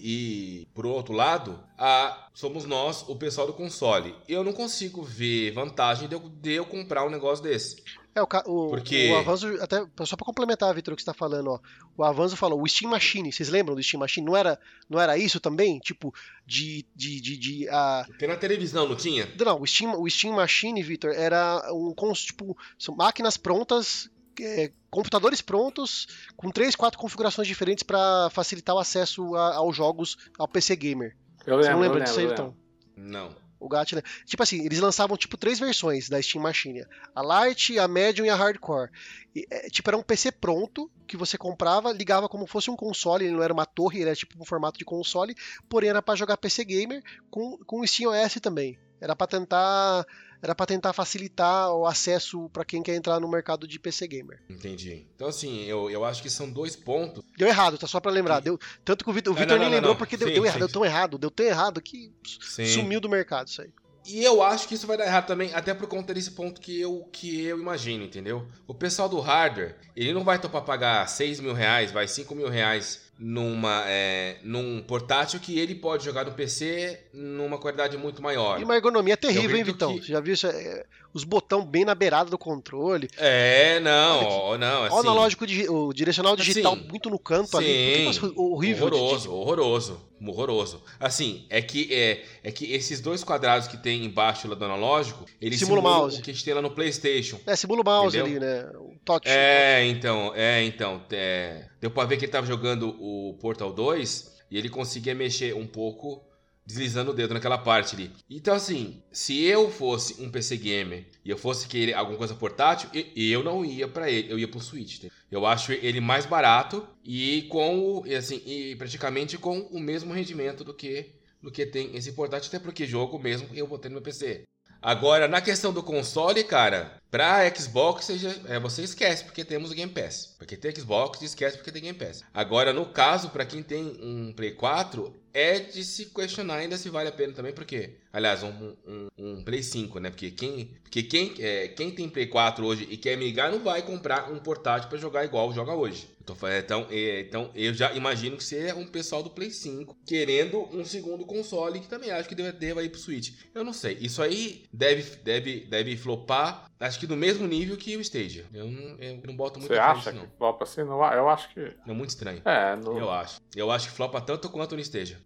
e por outro lado, a, somos nós, o pessoal do console. Eu não consigo ver vantagem de eu, de eu comprar um negócio desse. É, o, o, Porque- o Avanzo, até só pra complementar, Vitor, o que você tá falando, ó. O Avanzo falou, o Steam Machine, vocês lembram do Steam Machine? Não era, não era isso também? Tipo, de. de, de, de a... Tem na televisão, não tinha? Não, o Steam, o Steam Machine, Vitor, era um. Tipo, são máquinas prontas. é, computadores prontos com três, quatro configurações diferentes pra facilitar o acesso a- aos jogos ao PC gamer. Eu Você lembro, não eu lembra disso aí, então? Não. O GAT, né? Tipo assim, eles lançavam tipo três versões da Steam Machine: a Light, a Medium e a Hardcore. E, é, tipo, era um PC pronto que você comprava, ligava como fosse um console, ele não era uma torre, ele era tipo um formato de console, porém era pra jogar PC Gamer com, com Steam OS também. Era pra tentar. Era para tentar facilitar o acesso pra quem quer entrar no mercado de PC Gamer. Entendi. Então, assim, eu, eu acho que são dois pontos. Deu errado, tá só pra lembrar. Deu, tanto que o Vitor, o Vitor nem não, lembrou não. porque deu, Sim, deu sim, errado, deu sim. tão errado, deu tão errado que Sim. sumiu do mercado isso aí. E eu acho que isso vai dar errado também, até por conta desse ponto que eu, que eu imagino, entendeu? O pessoal do hardware, ele não vai topar pagar 6 mil reais, vai 5 mil reais numa, é, num portátil que ele pode jogar no PC numa qualidade muito maior. E uma ergonomia terrível, hein, Vitão? que- Você já viu isso? É, os botão bem na beirada do controle. É, não, ó, não, assim... o analógico, o direcional digital Assim, muito no canto ali. sim, Puta, nossa, horrível. Horroroso, de- horroroso, horroroso. Assim, é que, é, é que esses dois quadrados que tem embaixo lá do analógico, eles simulam mouse. o que a gente tem lá no Playstation. É, simula o mouse Entendeu? ali, né? O touch. É, então, é, então. é, deu pra ver que ele tava jogando o Portal 2 e ele conseguia mexer um pouco deslizando o dedo naquela parte ali. Então, assim, se eu fosse um PC gamer e eu fosse querer alguma coisa portátil, eu não ia pra ele, eu ia pro Switch. Eu acho ele mais barato e com e assim, e praticamente com o mesmo rendimento do que do que tem esse portátil, até porque jogo mesmo eu vou ter no meu PC. Agora, na questão do console, cara, pra Xbox você, é, você esquece porque temos o Game Pass. Porque tem Xbox, esquece porque tem Game Pass. Agora, no caso, pra quem tem um Play 4, é de se questionar ainda se vale a pena também, porque, aliás, um, um, um Play 5, né? Porque quem, porque quem, é, quem tem Play 4 hoje e quer migrar não vai comprar um portátil pra jogar igual joga hoje. Eu tô falando- Então, é, então, eu já imagino que seja um pessoal do Play 5 querendo um segundo console que também acho que deva, deva ir pro Switch. Eu não sei. Isso aí deve, deve, deve flopar, acho que no mesmo nível que o Stadia. Eu não, eu não boto muito Você acha não. que flopa assim? Não, eu acho que. É muito estranho. É, no... Eu acho. Eu acho que flopa tanto quanto no Stadia.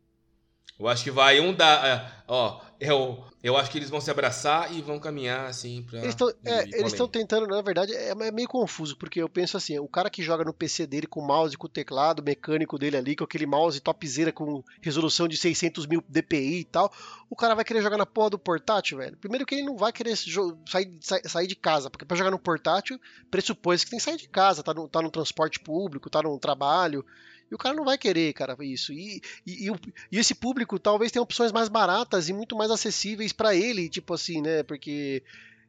Eu acho que vai um dar. é, ó, eu, eu acho que eles vão se abraçar e vão caminhar assim pra. Eles estão além. tentando, na verdade, é é meio confuso, porque eu penso assim, o cara que joga no PC dele com o mouse, com o teclado mecânico dele ali, com aquele mouse topzera com resolução de 600 mil dpi e tal, o cara vai querer jogar na porra do portátil, velho. Primeiro que ele não vai querer sair, sa- sair de casa, porque pra jogar no portátil, pressupõe que tem que sair de casa, tá no, tá no transporte público, tá no trabalho, e o cara não vai querer, cara, isso. E, e, e esse público talvez tenha opções mais baratas e muito mais acessíveis pra ele, tipo assim, né? Porque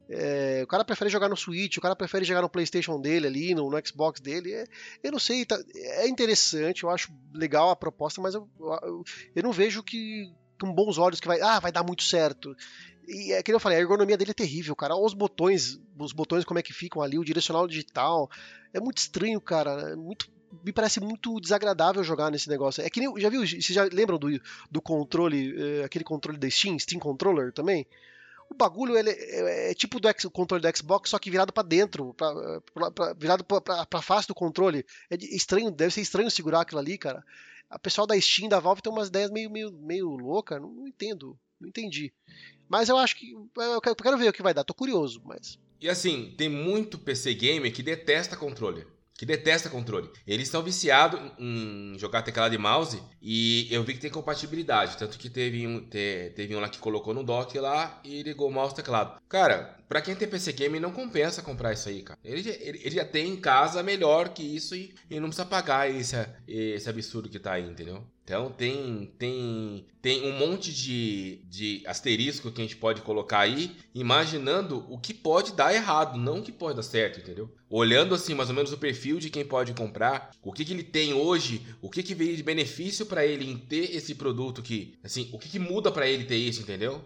é, o cara prefere jogar no Switch, o cara prefere jogar no PlayStation dele ali, no, no Xbox dele. É, eu não sei, tá- é interessante, eu acho legal a proposta, mas eu, eu, eu não vejo que com bons olhos que vai, ah, vai dar muito certo. E é que eu falei, a ergonomia dele é terrível, cara. Os botões, os botões como é que ficam ali, o direcional digital. É muito estranho, cara. É muito me parece muito desagradável jogar nesse negócio. É que nem, já viu, vocês já lembram do, do controle, eh, aquele controle da Steam, Steam Controller também? O bagulho ele é, é tipo do o controle do Xbox, só que virado pra dentro, pra, pra- pra- virado pra face do controle. É estranho, deve ser estranho segurar aquilo ali, cara. A pessoal da Steam, da Valve, tem umas ideias meio, meio, meio louca, não, não entendo, não entendi. Mas eu acho que. Eu quero, eu quero ver o que vai dar, tô curioso, mas. E assim, tem muito PC gamer que detesta controle. Que detesta controle. Eles estão viciados em jogar teclado e mouse. E eu vi que tem compatibilidade. Tanto que teve um, te- teve um lá que colocou no dock lá e ligou o mouse e teclado. Cara, pra quem tem PC gamer não compensa comprar isso aí, cara. Ele, já- ele, ele já tem em casa melhor que isso e, e não precisa pagar esse, esse absurdo que tá aí, entendeu? Então tem tem tem um monte de, de asterisco que a gente pode colocar aí, imaginando o que pode dar errado, não o que pode dar certo, entendeu? Olhando assim mais ou menos o perfil de quem pode comprar, o que, que ele tem hoje, o que, que veio de benefício para ele em ter esse produto que, assim, o que, que muda para ele ter isso, entendeu?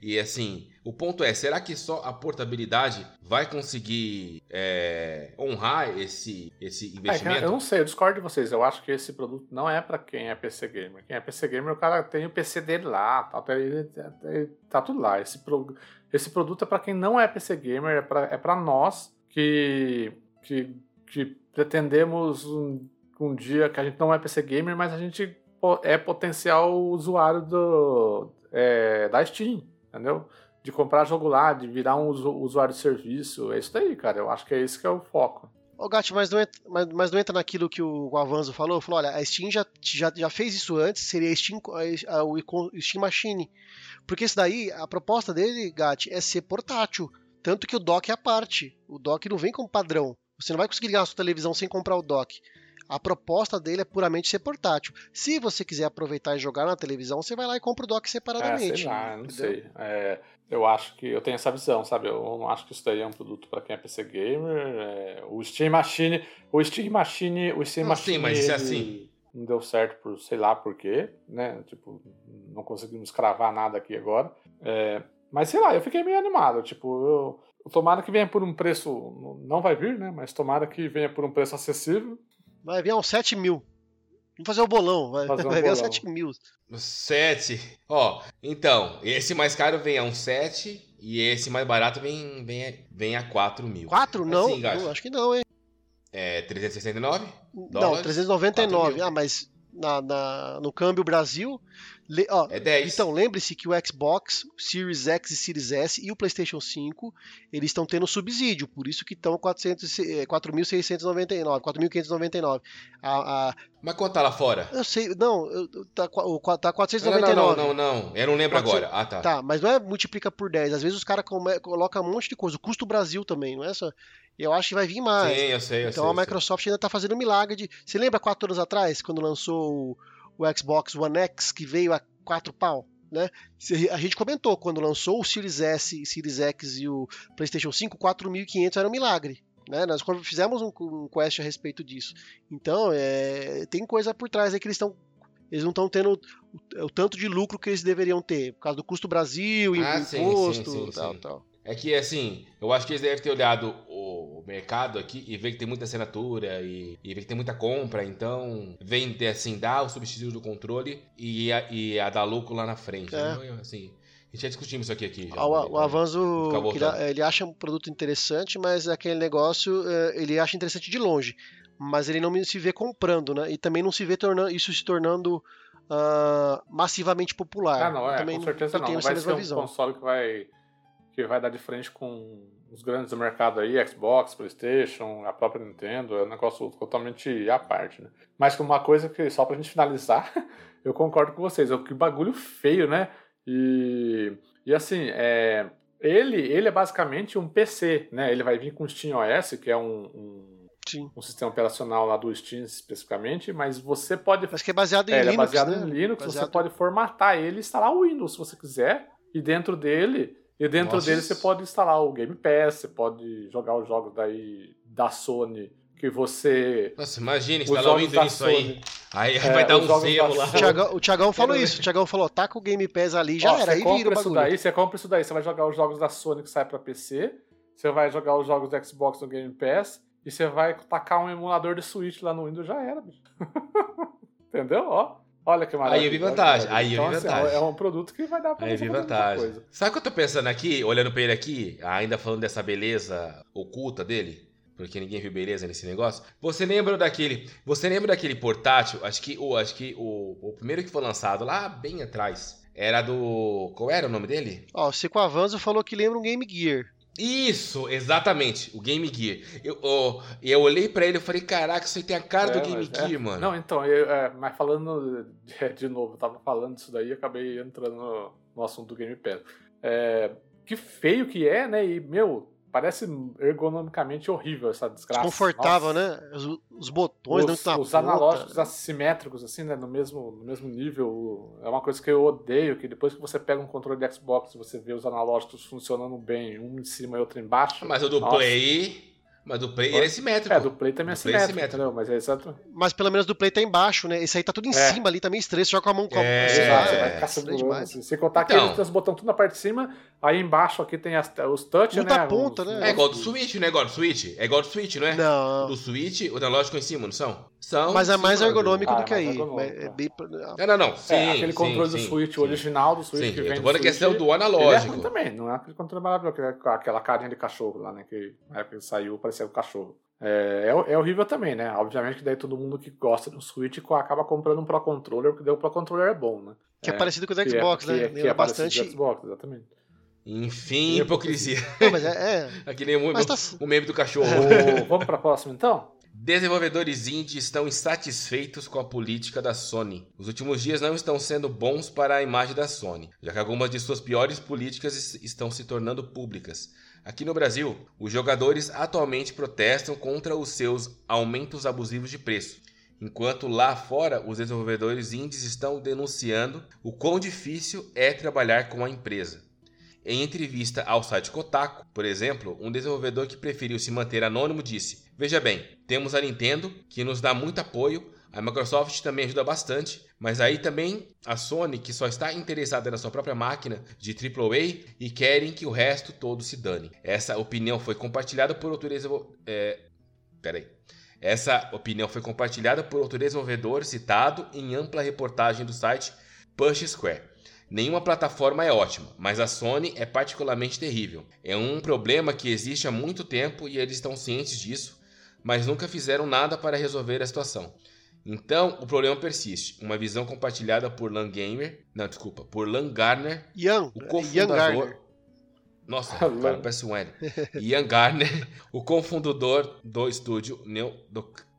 E assim, o ponto é, será que só a portabilidade vai conseguir é, honrar esse, esse investimento? É, eu não sei, eu discordo de vocês. Eu acho que esse produto não é para quem é PC gamer. Quem é PC gamer, o cara tem o PC dele lá, tá, ele, ele, tá tudo lá. Esse, pro, esse produto é para quem não é PC gamer, é para é pra nós que, que, que pretendemos um, um dia que a gente não é PC gamer, mas a gente é potencial usuário do, é, da Steam, entendeu? De comprar jogo lá, de virar um usuário de serviço. É isso daí, cara. Eu acho que é isso que é o foco. Ô, Gatti, mas não, entra, mas, mas não entra naquilo que o Avanzo falou? Falou, olha, a Steam já, já, já fez isso antes, seria a Steam, a, a, o Steam Machine. Porque isso daí, a proposta dele, Gatti, é ser portátil. Tanto que o dock é a parte. O dock não vem como padrão. Você não vai conseguir ligar a sua televisão sem comprar o dock. A proposta dele é puramente ser portátil. Se você quiser aproveitar e jogar na televisão, você vai lá e compra o dock separadamente. É, sei lá, não entendeu? sei. É, eu acho que eu tenho essa visão, sabe? Eu não acho que isso daí é um produto para quem é PC gamer. É, o Steam Machine, o Steam Machine, o Steam não, Machine, sim, mas isso é assim. Não deu certo por sei lá por quê, né? Tipo, não conseguimos cravar nada aqui agora. É, mas sei lá, eu fiquei meio animado. Tipo, eu, tomara que venha por um preço. Não vai vir, né? Mas tomara que venha por um preço acessível. Vai vir uns 7 mil. Vamos fazer o bolão, vai, fazer um vai bolão. vir uns 7 mil. 7. Ó, então, esse mais caro vem a uns 7 e esse mais barato vem, vem, vem a 4 mil. 4? Não, assim, não, acho que não, hein? É 369? Não, 399. Ah, mas na, na, no câmbio Brasil Le, ó, é 10. Então, lembre-se que o Xbox, o Series X e Series S e o PlayStation 5, eles estão tendo subsídio, por isso que estão 4.699, 4.599. A, a... Mas quanto tá lá fora? Eu sei, não, tá, tá 499. Não, não, não, não, eu não lembro 400, agora. Ah, tá. Tá, mas não é multiplica por 10, às vezes os caras colocam um monte de coisa, o custo Brasil também, não é só... Eu acho que vai vir mais. Sim, eu sei, eu então sei, a Microsoft ainda está fazendo um milagre de. Você lembra quatro anos atrás, quando lançou o Xbox One X que veio a quatro pau. Né? A gente comentou quando lançou o Series S, Series X e o PlayStation 5, 4.500 era um milagre. Né? Nós fizemos um, um quest a respeito disso. Então, é, tem coisa por trás aí que eles estão eles não estão tendo o, o, tanto de lucro que eles deveriam ter, por causa do custo Brasil, ah, imposto, sim, sim, sim, tal, tal. É que, assim, eu acho que eles devem ter olhado o mercado aqui e ver que tem muita assinatura e, e ver que tem muita compra, então vem, assim, dar o subsídio do controle e a, e a lucro lá na frente. É. Então, assim, a gente já discutimos isso aqui. aqui já, o, o Avanzo, ele acha um produto interessante, mas aquele negócio, é, ele acha interessante de longe. Mas ele não se vê comprando, né? E também não se vê tornando, isso se tornando uh, massivamente popular. Ah, não, é, também com certeza não. Não vai ser um visão. console que vai que vai dar de frente com os grandes do mercado aí, Xbox, PlayStation, a própria Nintendo, é um negócio totalmente à parte, né? Mas uma coisa que, só pra gente finalizar, (laughs) eu concordo com vocês, é que bagulho feio, né? E, e assim, é, ele, ele é basicamente um PC, né? Ele vai vir com o Steam OS, que é um, um, um sistema operacional lá do Steam especificamente, mas você pode... Acho que é baseado em é, Linux, Ele é baseado né? em Linux, baseado... você pode formatar ele e instalar o Windows se você quiser, e dentro dele e dentro Nossa. dele você pode instalar o Game Pass, você pode jogar os jogos daí da Sony que você. Nossa, imagina instalar o Windows nisso aí. Aí é, vai dar um selo lá. O Thiagão, o Thiagão falou isso. O Thiagão falou: tá com o Game Pass ali, já Ó, era. Aí vira o bagulho. Daí, você compra isso daí, você vai jogar os jogos da Sony que sai pra PC, você vai jogar os jogos do Xbox no Game Pass e você vai tacar um emulador de Switch lá no Windows, já era, bicho. (laughs) Entendeu? Ó. Olha que maravilha. Aí eu vi vantagem. Aí então, eu vi assim, vantagem. É um produto que vai dar pra Aí eu vi vantagem. Sabe o que eu tô pensando aqui, olhando pra ele aqui, ainda falando dessa beleza oculta dele? Porque ninguém viu beleza nesse negócio. Você lembra daquele. Você lembra daquele portátil? Acho que, o, acho que o, o primeiro que foi lançado lá bem atrás. Era do. Qual era o nome dele? Ó, o Cico Avanzo falou que lembra um Game Gear. Isso, exatamente, o Game Gear. Eu, eu, eu olhei para ele e falei, caraca, isso aí tem a cara é, do Game é. Gear, é. mano. Não, então, eu, é, mas falando de, (laughs) de, novo, eu tava falando disso daí e acabei entrando no, no, assunto do Game Pass. É, que feio que é, né? E, meu, parece ergonomicamente horrível essa desgraça. Desconfortável, né? Os, os botões os, não Os analógicos assimétricos, assim, né? No mesmo, no mesmo nível. É uma coisa que eu odeio, que depois que você pega um controle de Xbox e você vê os analógicos funcionando bem, um em cima e outro embaixo. Mas o do nossa. Play mas do Play ele é simétrico. É, do Play também é, é simétrico, é simétrico. Mas é exato. Mas pelo menos do Play tá embaixo, né? Esse aí tá tudo em é. cima ali, tá meio estranho. Você joga com a mão com a é, assim, exato, você vai caçando demais. Assim. Sem contar que então, ele tem os botões tudo na parte de cima, aí embaixo aqui tem as, os touch, né? Da ponta, né? É igual do Switch, né? Igual do Switch. É igual do Switch, não é? Não. Do Switch, o analógico em cima, não são? São. Mas é mais ergonômico ah, do que aí. É bem... Não, não, não. Sim, é, aquele controle sim, do Switch sim, original do Switch sim, que vem. Eu tô falando a questão do Ele é analógico. ruim também, não é aquele controle maravilhoso, aquela carinha de cachorro lá, né? Que na época que saiu parecia um cachorro. É, é, é, horrível também, né? Obviamente que daí todo mundo que gosta do Switch acaba comprando um Pro Controller, porque daí o Pro Controller é bom, né? Que é, é parecido com o do Xbox, que né? É, que, que é bastante. Xbox, exatamente. Enfim, hipocrisia. Não, mas é. é... (laughs) Aqui nem o, tá... o meme do cachorro. Vamos pra próxima então? Desenvolvedores indie estão insatisfeitos com a política da Sony. Os últimos dias não estão sendo bons para a imagem da Sony, já que algumas de suas piores políticas estão se tornando públicas. Aqui no Brasil, os jogadores atualmente protestam contra os seus aumentos abusivos de preço, enquanto lá fora os desenvolvedores indies estão denunciando o quão difícil é trabalhar com a empresa. Em entrevista ao site Kotaku, por exemplo, um desenvolvedor que preferiu se manter anônimo disse: Veja bem, temos a Nintendo, que nos dá muito apoio, a Microsoft também ajuda bastante, mas aí também a Sony, que só está interessada na sua própria máquina de AAA e querem que o resto todo se dane. Essa opinião foi compartilhada por outro desenvolvedor. É... Peraí. Essa opinião foi compartilhada por outro desenvolvedor citado em ampla reportagem do site Push Square. Nenhuma plataforma é ótima, mas a Sony é particularmente terrível. É um problema que existe há muito tempo e eles estão cientes disso, mas nunca fizeram nada para resolver a situação. Então, o problema persiste. Uma visão compartilhada por Lan Gamer, não, desculpa, por Lan Garner, Ian, o cofundador. Nossa, (laughs) cara, parece um L. (laughs) Ian Garner, o cofundador do estúdio Neo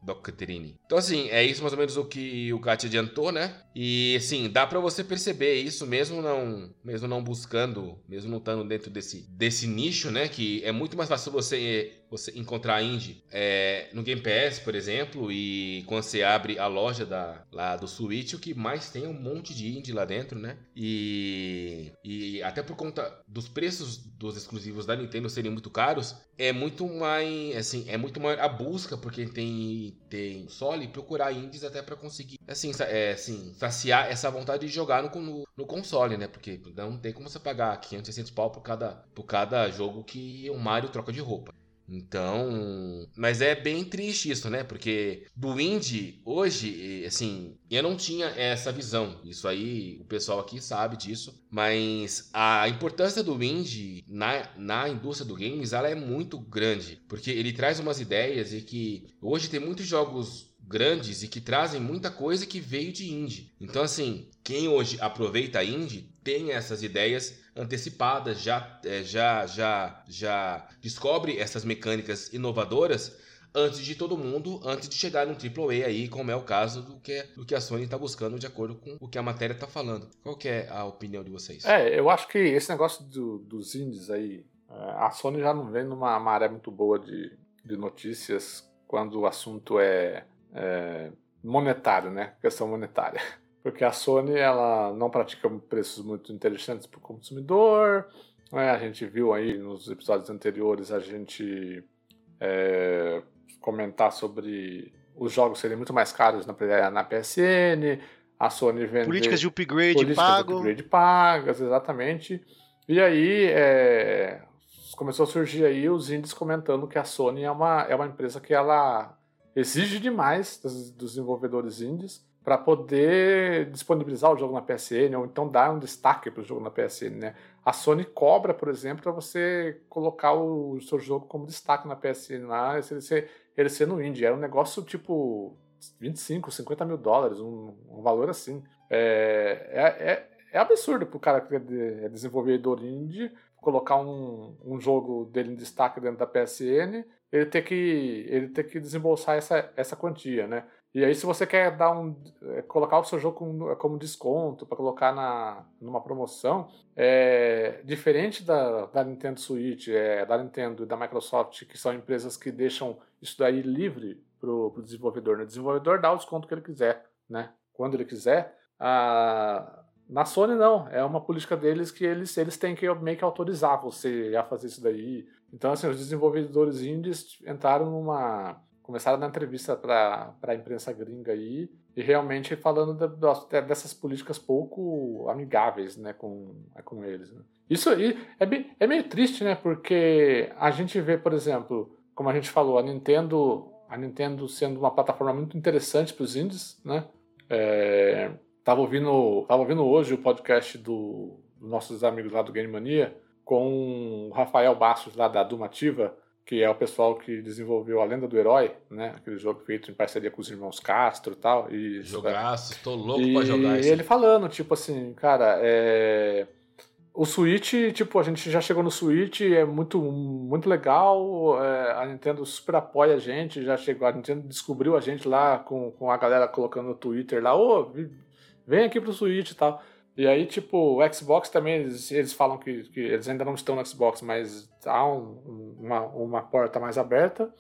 Doctrine. Então, assim, é isso mais ou menos o que o Kat adiantou, né? E, assim, dá para você perceber isso mesmo não mesmo não buscando, mesmo não estando dentro desse, desse nicho, né? Que é muito mais fácil você você encontrar indie é, no Game Pass, por exemplo, e quando você abre a loja da, lá do Switch, o que mais tem é um monte de indie lá dentro, né? E, e até por conta dos preços dos exclusivos da Nintendo serem muito caros, é muito mais, assim, é muito maior a busca por quem tem, tem console procurar indies até para conseguir, assim, é, assim, saciar essa vontade de jogar no, no, no, console, né? Porque não tem como você pagar 500, 600 pau por cada, por cada jogo que o Mario troca de roupa. Então, mas é bem triste isso, né? Porque do indie hoje, assim, eu não tinha essa visão. Isso aí, o pessoal aqui sabe disso. Mas a importância do indie na, na indústria do games, ela é muito grande. Porque ele traz umas ideias e que hoje tem muitos jogos grandes e que trazem muita coisa que veio de indie. Então, assim, quem hoje aproveita indie tem essas ideias antecipadas, já, é, já, já, já descobre essas mecânicas inovadoras antes de todo mundo, antes de chegar no AAA aí, como é o caso do que, do que a Sony está buscando de acordo com o que a matéria está falando. Qual que é a opinião de vocês? É, eu acho que esse negócio do, dos indies aí, é, a Sony já não vem numa maré muito boa de, de notícias quando o assunto é, é monetário, né? Questão monetária porque a Sony ela não pratica preços muito interessantes para o consumidor. Né? A gente viu aí nos episódios anteriores a gente é, comentar sobre os jogos serem muito mais caros na, na PSN, a Sony vende políticas de upgrade políticas pago, de upgrade pagas, exatamente. E aí é, começou a surgir aí os indies comentando que a Sony é uma, é uma empresa que ela exige demais dos desenvolvedores indies para poder disponibilizar o jogo na PSN ou então dar um destaque para o jogo na PSN, né? A Sony cobra, por exemplo, para você colocar o seu jogo como destaque na PSN lá, ele ser, ele ser no indie. Era um negócio tipo 25, 50 mil dólares, um, um valor assim. É, é, é, é absurdo para o cara que é, é desenvolvedor indie colocar um, um jogo dele em destaque dentro da PSN, ele ter que, ele ter que desembolsar essa, essa quantia, né? E aí, se você quer dar um, é, colocar o seu jogo como, como desconto, para colocar na, numa promoção, é, diferente da, da Nintendo Switch, é, da Nintendo e da Microsoft, que são empresas que deixam isso daí livre para o desenvolvedor. Né? O desenvolvedor dá o desconto que ele quiser, né? quando ele quiser. A, na Sony não, é uma política deles que eles, eles têm que meio que autorizar você a fazer isso daí. Então, assim, os desenvolvedores indies entraram numa. Começaram na entrevista para a imprensa gringa aí, e realmente falando de, dessas políticas pouco amigáveis né, com, com eles. Né. Isso aí é, bem, é meio triste, né? Porque a gente vê, por exemplo, como a gente falou, a Nintendo, a Nintendo sendo uma plataforma muito interessante para os indies, né? É, Tava ouvindo, tava ouvindo hoje o podcast do, dos nossos amigos lá do Game Mania com o Rafael Bastos lá da Dumativa, que é o pessoal que desenvolveu A Lenda do Herói, né? Aquele jogo feito em parceria com os irmãos Castro e tal. E, Jogaço, tô louco e, pra jogar isso. E ele falando, tipo assim, cara, é... O Switch, tipo, a gente já chegou no Switch, é muito, muito legal, é, a Nintendo super apoia a gente, já chegou, a Nintendo descobriu a gente lá com, com a galera colocando no Twitter lá, ô, oh, vem aqui pro Switch e tal. E aí, tipo, o Xbox também, eles, eles falam que, que, eles ainda não estão no Xbox, mas há um, uma, uma porta mais aberta.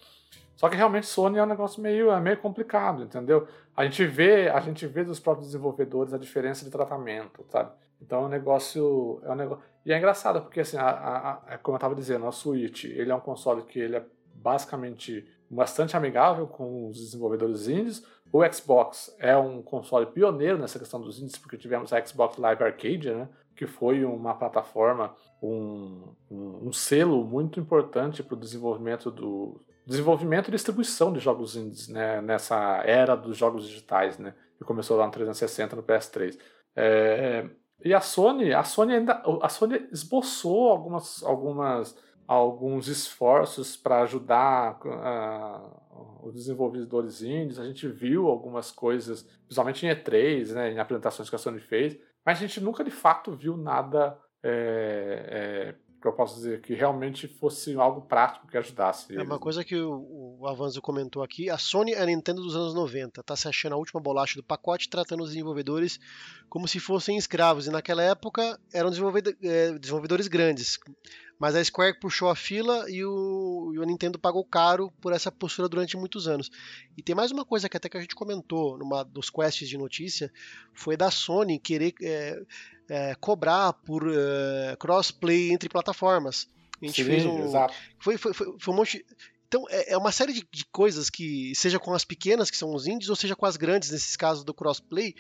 Só que realmente Sony é um negócio meio, é meio complicado, entendeu? A gente vê, a gente vê dos próprios desenvolvedores a diferença de tratamento, sabe? Então é um negócio, é um negócio. E é engraçado porque assim, a, a, a, como eu estava dizendo, o Switch, ele é um console que ele é basicamente bastante amigável com os desenvolvedores indies. O Xbox é um console pioneiro nessa questão dos índices, porque tivemos a Xbox Live Arcade, né, que foi uma plataforma, um, um, um selo muito importante para o desenvolvimento do desenvolvimento e distribuição de jogos indies né, nessa era dos jogos digitais, né, que começou lá no 360 no PS3. É, e a Sony, a Sony ainda, a Sony esboçou algumas, algumas alguns esforços para ajudar uh, os desenvolvedores indies. A gente viu algumas coisas, principalmente em E3, né, em apresentações que a Sony fez, mas a gente nunca de fato viu nada é, é, que eu posso dizer que realmente fosse algo prático que ajudasse. É uma coisa que o, o Avanzo comentou aqui: a Sony é a Nintendo dos anos 90, tá se achando a última bolacha do pacote, tratando os desenvolvedores como se fossem escravos. E naquela época eram é, desenvolvedores grandes. Mas a Square puxou a fila e o, e o, Nintendo pagou caro por essa postura durante muitos anos. E tem mais uma coisa que até que a gente comentou numa dos quests de notícia, foi da Sony querer é, é, cobrar por é, crossplay entre plataformas. A gente Sim, fez um. Exato. Foi, foi, foi, foi um monte. Então, é, é uma série de, de, coisas que, seja com as pequenas, que são os indies, ou seja com as grandes, nesses casos do crossplay,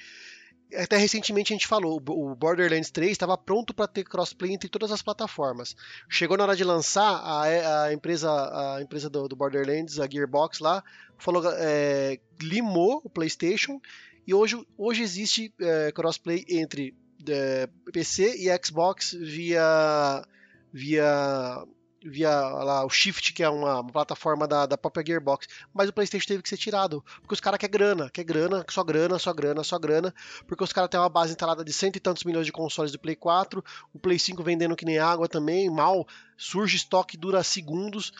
até recentemente a gente falou, o Borderlands 3 estava pronto para ter crossplay entre todas as plataformas. Chegou na hora de lançar, a, a empresa, a empresa do, do, Borderlands, a Gearbox lá, falou, é, limou o PlayStation e hoje, hoje existe é, crossplay entre é, PC e Xbox via via via lá, o Shift, que é uma, plataforma da, da própria Gearbox. Mas o PlayStation teve que ser tirado, porque os caras querem grana, quer grana, só grana, só grana, só grana, porque os caras têm uma base instalada de cento e tantos milhões de consoles do Play 4, o Play 5 vendendo que nem água também, mal, surge estoque, dura segundos.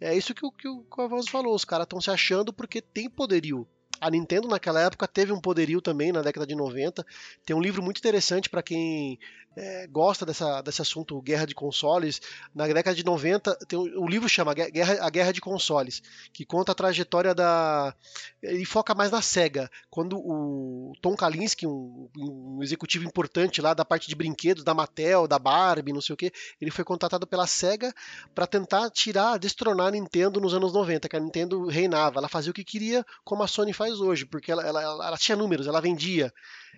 É isso que, que, que o Avanço falou, os caras estão se achando porque tem poderio. A Nintendo naquela época teve um poderio também na década de 90. Tem um livro muito interessante para quem é, gosta dessa, desse assunto guerra de consoles. Na década de 90, tem o livro chama guerra, A Guerra de Consoles, que conta a trajetória da. Ele foca mais na SEGA. Quando o Tom Kalinske, um, um executivo importante lá da parte de brinquedos, da Mattel, da Barbie, não sei o que, ele foi contratado pela SEGA para tentar tirar, destronar a Nintendo nos anos 90, que a Nintendo reinava. Ela fazia o que queria, como a Sony faz hoje, porque ela, ela, ela tinha números, ela vendia.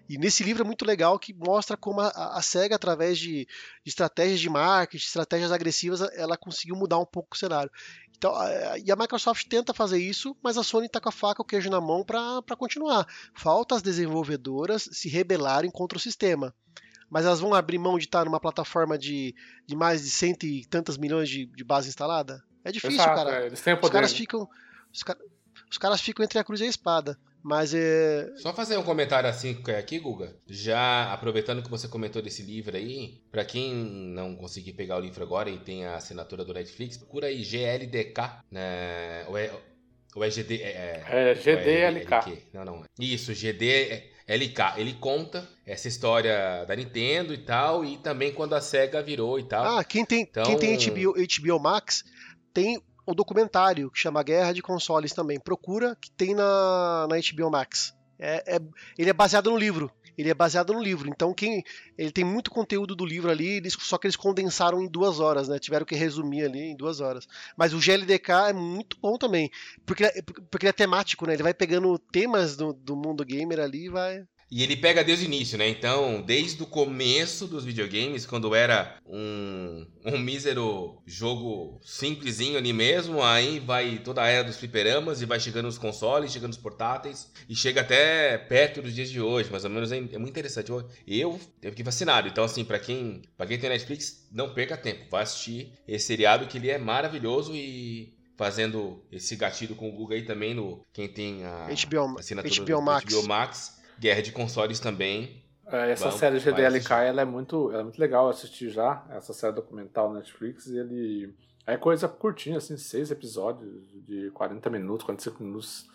E nesse livro é muito legal que mostra como a, a SEGA, através de, de, estratégias de marketing, estratégias agressivas, ela conseguiu mudar um pouco o cenário. Então, a, e a Microsoft tenta fazer isso, mas a Sony está com a faca, o queijo na mão para continuar. Falta as desenvolvedoras se rebelarem contra o sistema. Mas elas vão abrir mão de estar numa plataforma de, de mais de cento e tantas milhões de, de base instalada? É difícil, Exato, cara. É, eles têm poder, os caras né? ficam. Os, os caras ficam entre a cruz e a espada. Mas é. Só fazer um comentário assim aqui, Guga. Já aproveitando que você comentou desse livro aí, para quem não conseguir pegar o livro agora e tem a assinatura do Netflix, procura aí GLDK, né? Ou é GD? É, é, é GDLK. Não, não. Isso, GD. LK, ele conta essa história da Nintendo e tal, e também quando a SEGA virou e tal. Ah, quem tem, então... quem tem HBO, HBO Max tem o documentário que chama Guerra de Consoles também. Procura, que tem na, na HBO Max. É, é, ele é baseado no livro. Ele é baseado no livro. Então quem ele tem muito conteúdo do livro ali, eles, só que eles condensaram em duas horas, né? Tiveram que resumir ali em duas horas. Mas o GLDK é muito bom também, porque, porque ele é temático, né? Ele vai pegando temas do, do mundo gamer ali e vai e ele pega desde o início, né? Então, desde o começo dos videogames, quando era um, um mísero jogo simplesinho ali mesmo, aí vai toda a era dos fliperamas e vai chegando os consoles, chegando os portáteis e chega até perto dos dias de hoje, mais ou menos. É, é muito interessante. Eu, eu, fiquei fascinado. Então, assim, para quem, pra quem tem Netflix, não perca tempo. Vai assistir esse seriado que ele é maravilhoso e fazendo esse gatilho com o Google aí também no quem tem a HBO, assinatura HBO Max. HBO Max Guerra de Consoles também. É, essa vai, série GDLK ela é, muito, ela é muito legal assistir já, essa série documental na Netflix, e ele é coisa curtinha, assim, seis episódios de 40 minutos, 45 minutos.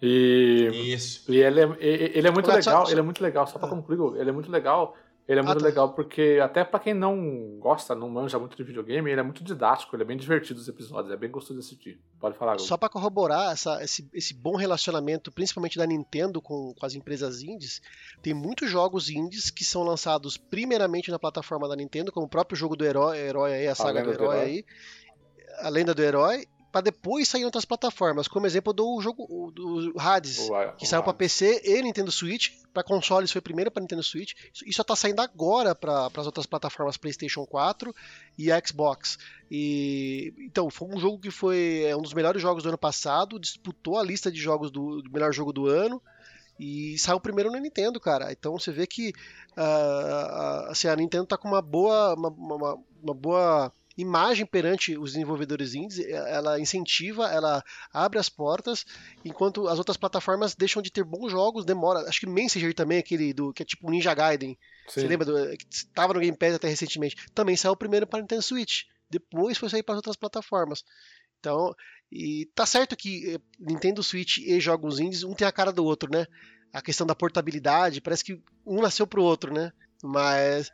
E, Isso. E ele é, ele é muito legal, ele é muito legal, só pra concluir, ele é muito legal ele é muito ah, tá. legal porque, até para quem não gosta, não manja muito de videogame, ele é muito didático, ele é bem divertido os episódios, é bem gostoso de assistir. Pode falar agora. Só para corroborar essa, esse, esse bom relacionamento, principalmente da Nintendo com, com as empresas indies, tem muitos jogos indies que são lançados primeiramente na plataforma da Nintendo, como o próprio jogo do Herói, herói aí, a saga do herói, do herói aí, a Lenda do Herói, para depois sair em outras plataformas. Como exemplo, eu dou o jogo do Hades, o, que o saiu para PC e Nintendo Switch. Para consoles foi primeiro para Nintendo Switch. E só está saindo agora para as outras plataformas PlayStation 4 e Xbox. E então foi um jogo que foi é, um dos melhores jogos do ano passado, disputou a lista de jogos do, do melhor jogo do ano e saiu primeiro na Nintendo, cara. Então você vê que uh, assim, a Nintendo tá com uma boa, uma, uma, uma boa imagem perante os desenvolvedores indies, é, ela incentiva, ela abre as portas, enquanto as outras plataformas deixam de ter bons jogos, demora. Acho que o Messenger também, aquele do que é tipo Ninja Gaiden. Sim. Você lembra do que estava no Game Pass até recentemente? Também saiu primeiro para Nintendo Switch. Depois foi sair para as outras plataformas. Então, e tá certo que eh, Nintendo Switch e jogos indies, um tem a cara do outro, né? A questão da portabilidade, parece que um nasceu pro outro, né? Mas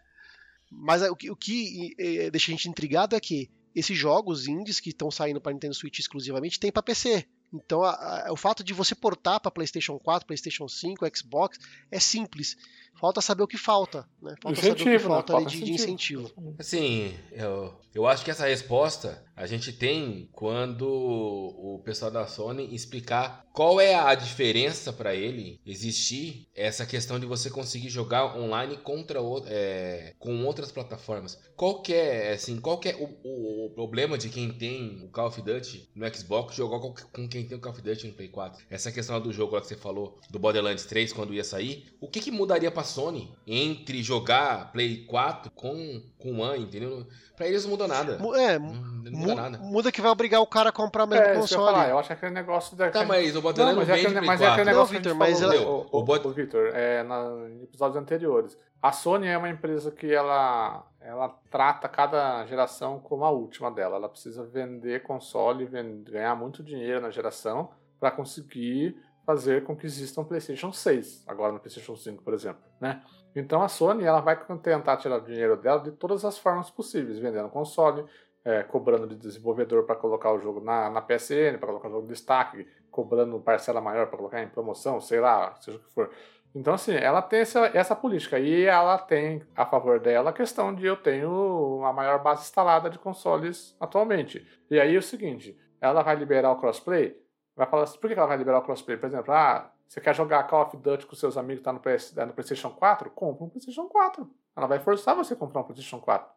mas o que, o que é, deixa a gente intrigado é que esses jogos indies que estão saindo para Nintendo Switch exclusivamente tem para PC. Então, a, a, o fato de você portar para PlayStation 4, PlayStation 5, Xbox é simples. Falta saber o que falta, né? Falta incentivo, saber o que né? falta, falta de, de, incentivo. Assim, eu, eu acho que essa resposta a gente tem quando o pessoal da Sony explicar qual é a diferença para ele existir essa questão de você conseguir jogar online contra é, com outras plataformas. Qual que é, assim, qual que é o, o, o, problema de quem tem o Call of Duty no Xbox jogar com, com, quem tem o Call of Duty no Play 4? Essa questão do jogo lá que você falou, do Borderlands 3, quando ia sair, o que, que mudaria pra Sony entre jogar Play 4 com, com One, entendeu? Pra eles não muda nada. É, não, não muda, nada. muda que vai obrigar o cara a comprar o mesmo é, console. Eu, falar, eu acho que aquele negócio da. Tá, mas o Borderlands não, mas é aquele, mas é aquele negócio não, Victor, mas falou, ela... o, o, o, o Victor, é, na, em episódios anteriores. A Sony é uma empresa que ela, ela trata cada geração como a última dela. Ela precisa vender console, vender, ganhar muito dinheiro na geração para conseguir fazer com que exista um PlayStation 6, agora no PlayStation 5, por exemplo, né? Então a Sony ela vai tentar tirar o dinheiro dela de todas as formas possíveis, vendendo console, é, cobrando de desenvolvedor para colocar o jogo na, na PSN, para colocar o jogo em destaque, cobrando parcela maior para colocar em promoção, sei lá, seja o que for. Então, assim, ela tem essa, essa política e ela tem a favor dela a questão de eu tenho a maior base instalada de consoles atualmente. E aí é o seguinte, ela vai liberar o crossplay, vai falar assim, por que ela vai liberar o crossplay? Por exemplo, ah, você quer jogar Call of Duty com seus amigos tá no, PS, tá no PlayStation 4? Compra um PlayStation 4. Ela vai forçar você a comprar um PlayStation 4.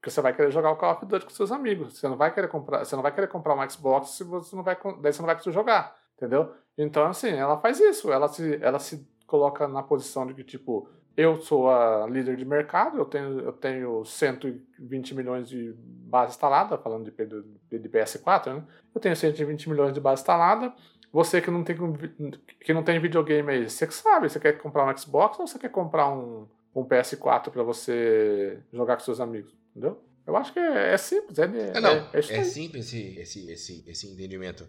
Porque você vai querer jogar o Call of Duty com seus amigos. Você não vai querer comprar, você não vai querer comprar um Xbox se você não vai, daí você não vai conseguir jogar, entendeu? Então assim, ela faz isso, ela se, ela se coloca na posição de que tipo, eu sou a líder de mercado, eu tenho, eu tenho 120 milhões de base instalada, falando de, de PS4, né? Eu tenho 120 milhões de base instalada, você que não tem, que não tem videogame aí, você que sabe, você quer comprar um Xbox ou você quer comprar um, um PS4 para você jogar com seus amigos, entendeu? Eu acho que é, é simples, é, é, não, é, é simples esse, esse, esse, esse entendimento.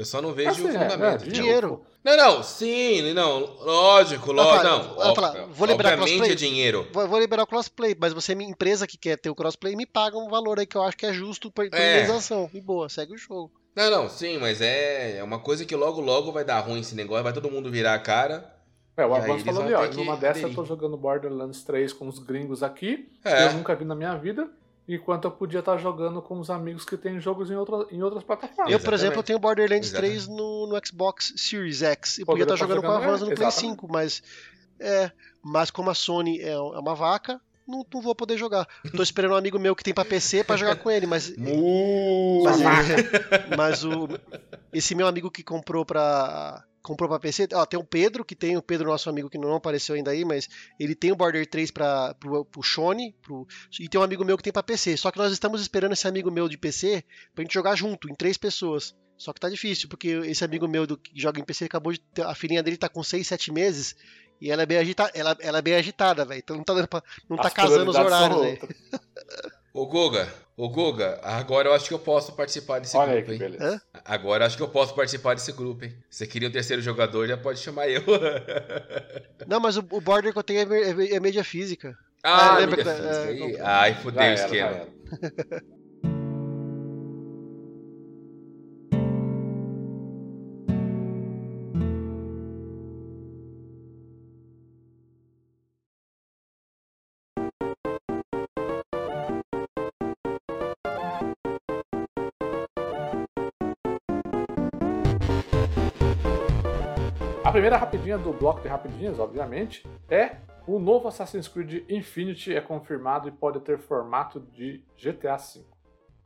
Eu só não vejo assim, o fundamento. É, dinheiro. Não, não, sim, não, lógico, lógico, não. Falar, vou liberar obviamente crossplay, é dinheiro. Vou, vou, liberar o crossplay, mas você, minha empresa que quer ter o crossplay, me paga um valor aí que eu acho que é justo por indenização. É. E boa, segue o jogo. Não, não, sim, mas é, é uma coisa que logo, logo vai dar ruim esse negócio, vai todo mundo virar a cara. É, o Avanço falou ali, ó, numa dessa eu tô jogando Borderlands 3 com os gringos aqui, é. que eu nunca vi na minha vida enquanto eu podia estar jogando com os amigos que têm jogos em, outra, em outras plataformas. Eu, por exemplo, eu tenho Borderlands Exatamente. 3 no, no Xbox Series X e podia estar jogando, jogando com a Avanza no Play 5, mas é, mas como a Sony é, é uma vaca, não, não, vou poder jogar. Tô esperando um amigo meu que tem para PC para jogar com ele, mas mas, ele, (laughs) mas o esse meu amigo que comprou para comprou para PC. Ó, tem o Pedro, que tem o Pedro, nosso amigo que não apareceu ainda aí, mas ele tem o Border 3 para pro, pro Shone, pro, e tem um amigo meu que tem para PC. Só que nós estamos esperando esse amigo meu de PC pra gente jogar junto, em três pessoas. Só que tá difícil, porque esse amigo meu do, que joga em PC acabou de ter, a filhinha dele tá com 6, 7 meses e ela é bem agitada, ela, ela é bem agitada, velho. Então não tá, pra, não tá casando os horários, velho. (laughs) Ô Guga, ô Guga, agora eu acho que eu posso participar desse Olha grupo, aí, hein? Beleza. Agora acho que eu posso participar desse grupo, hein? Se você queria o terceiro jogador, já pode chamar eu. (laughs) Não, mas o, o border que eu tenho é, é, é mídia física. Ah, é, mídia física. É, Ai, fudeu o esquema. Primeira rapidinha do bloco de rapidinhas, obviamente, é o novo Assassin's Creed Infinity é confirmado e pode ter formato de GTA V.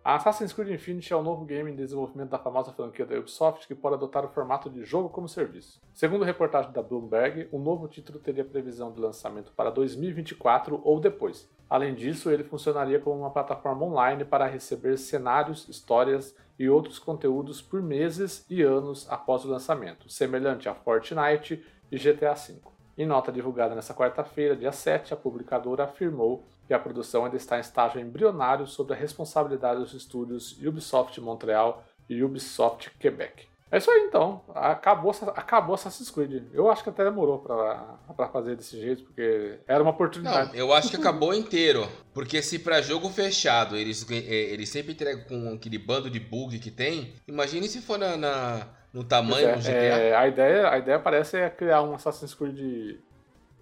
A Assassin's Creed Infinity é o novo game em desenvolvimento da famosa franquia da Ubisoft que pode adotar o formato de jogo como serviço. Segundo reportagem da Bloomberg, o novo título teria previsão de lançamento para 2024 ou depois. Além disso, ele funcionaria como uma plataforma online para receber cenários, histórias e outros conteúdos por meses e anos após o lançamento, semelhante a Fortnite e GTA V. Em nota divulgada nesta quarta-feira, dia 7, a publicadora afirmou que a produção ainda está em estágio embrionário sob a responsabilidade dos estúdios Ubisoft Montreal e Ubisoft Quebec. É isso aí então. Acabou, acabou Assassin's Creed. Eu acho que até demorou pra fazer desse jeito, porque era uma oportunidade. Não, eu acho que acabou inteiro. Porque se pra jogo fechado eles, é, eles sempre entregam com aquele bando de bug que tem, imagine se for na, na no tamanho é, do GTA. É, a, ideia, a ideia parece é criar um Assassin's Creed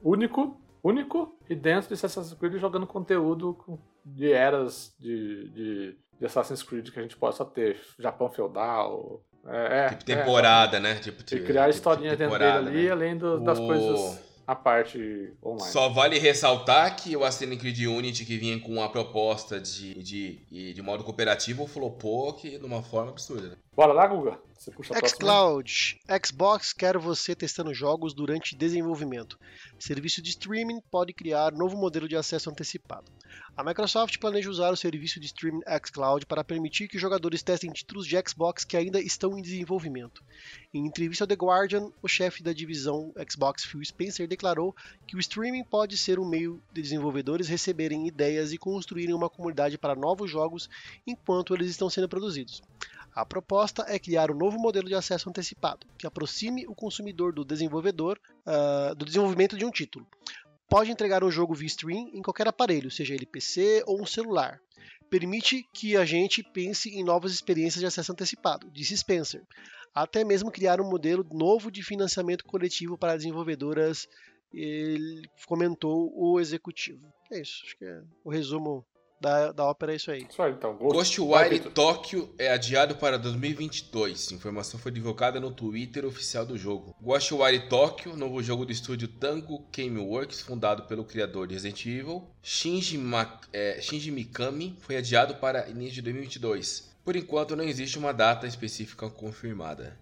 único, único, e dentro desse Assassin's Creed jogando conteúdo de eras de, de, de Assassin's Creed que a gente possa ter. Japão feudal, é, é, tipo temporada, é, né? Tipo, e criar tipo, historinha dentro dele ali, né? além do, das o... coisas a parte online. Só vale ressaltar que o Assassin's Creed Unity, que vinha com a proposta de, de, de modo cooperativo, flopou que de uma forma absurda. Né? Bora lá, Guga? Você puxa a Xcloud. Xbox quer você testando jogos durante desenvolvimento. Serviço de streaming pode criar novo modelo de acesso antecipado. A Microsoft planeja usar o serviço de streaming xCloud para permitir que jogadores testem títulos de Xbox que ainda estão em desenvolvimento. Em entrevista ao The Guardian, o chefe da divisão Xbox, Phil Spencer, declarou que o streaming pode ser um meio de desenvolvedores receberem ideias e construírem uma comunidade para novos jogos enquanto eles estão sendo produzidos. A proposta é criar um novo modelo de acesso antecipado, que aproxime o consumidor do desenvolvedor uh, do desenvolvimento de um título. Pode entregar um jogo via stream em qualquer aparelho, seja ele PC ou um celular. Permite que a gente pense em novas experiências de acesso antecipado, disse Spencer. Até mesmo criar um modelo novo de financiamento coletivo para desenvolvedoras, ele comentou o executivo. É isso, acho que é o resumo da, da ópera é isso aí. Aí, então. Ghostwire Tokyo é adiado para 2022. Informação foi divulgada no Twitter oficial do jogo. Ghostwire Tokyo, novo jogo do estúdio Tango Gameworks, fundado pelo criador de Resident Evil, Shinji, Ma é, Shinji Mikami, foi adiado para início de 2022. Por enquanto, não existe uma data específica confirmada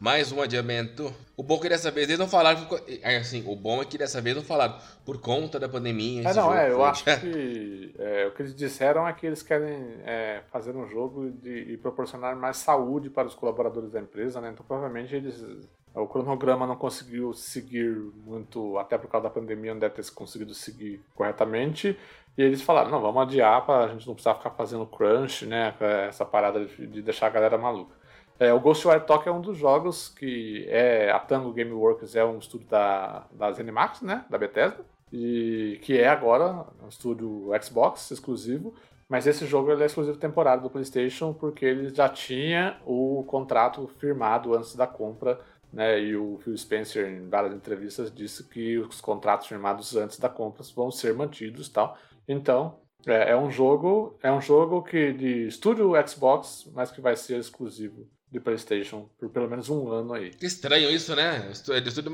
mais um adiamento. O bom é que dessa vez eles não falaram. É, assim, o bom é que dessa vez não falaram por conta da pandemia. É, não, é, eu acho que é, o que eles disseram é que eles querem é, fazer um jogo de, e proporcionar mais saúde para os colaboradores da empresa, né? Então provavelmente eles. O cronograma não conseguiu seguir muito, até por causa da pandemia, não deve ter conseguido seguir corretamente. E eles falaram, não, vamos adiar para a gente não precisar ficar fazendo crunch, né? Essa parada de, de deixar a galera maluca. É, o Ghostwire Tokyo é um dos jogos que é a Tango Gameworks é um estúdio da, da ZeniMax, né? Da Bethesda. E que é agora um estúdio Xbox exclusivo. Mas esse jogo é exclusivo temporário do PlayStation porque ele já tinha o contrato firmado antes da compra né, e o Phil Spencer, em várias entrevistas, disse que os contratos firmados antes da compra vão ser mantidos tal. Então, é, é, um jogo, é um jogo que de estúdio Xbox, mas que vai ser exclusivo de PlayStation por pelo menos um ano aí. Que estranho isso, né? É de estúdio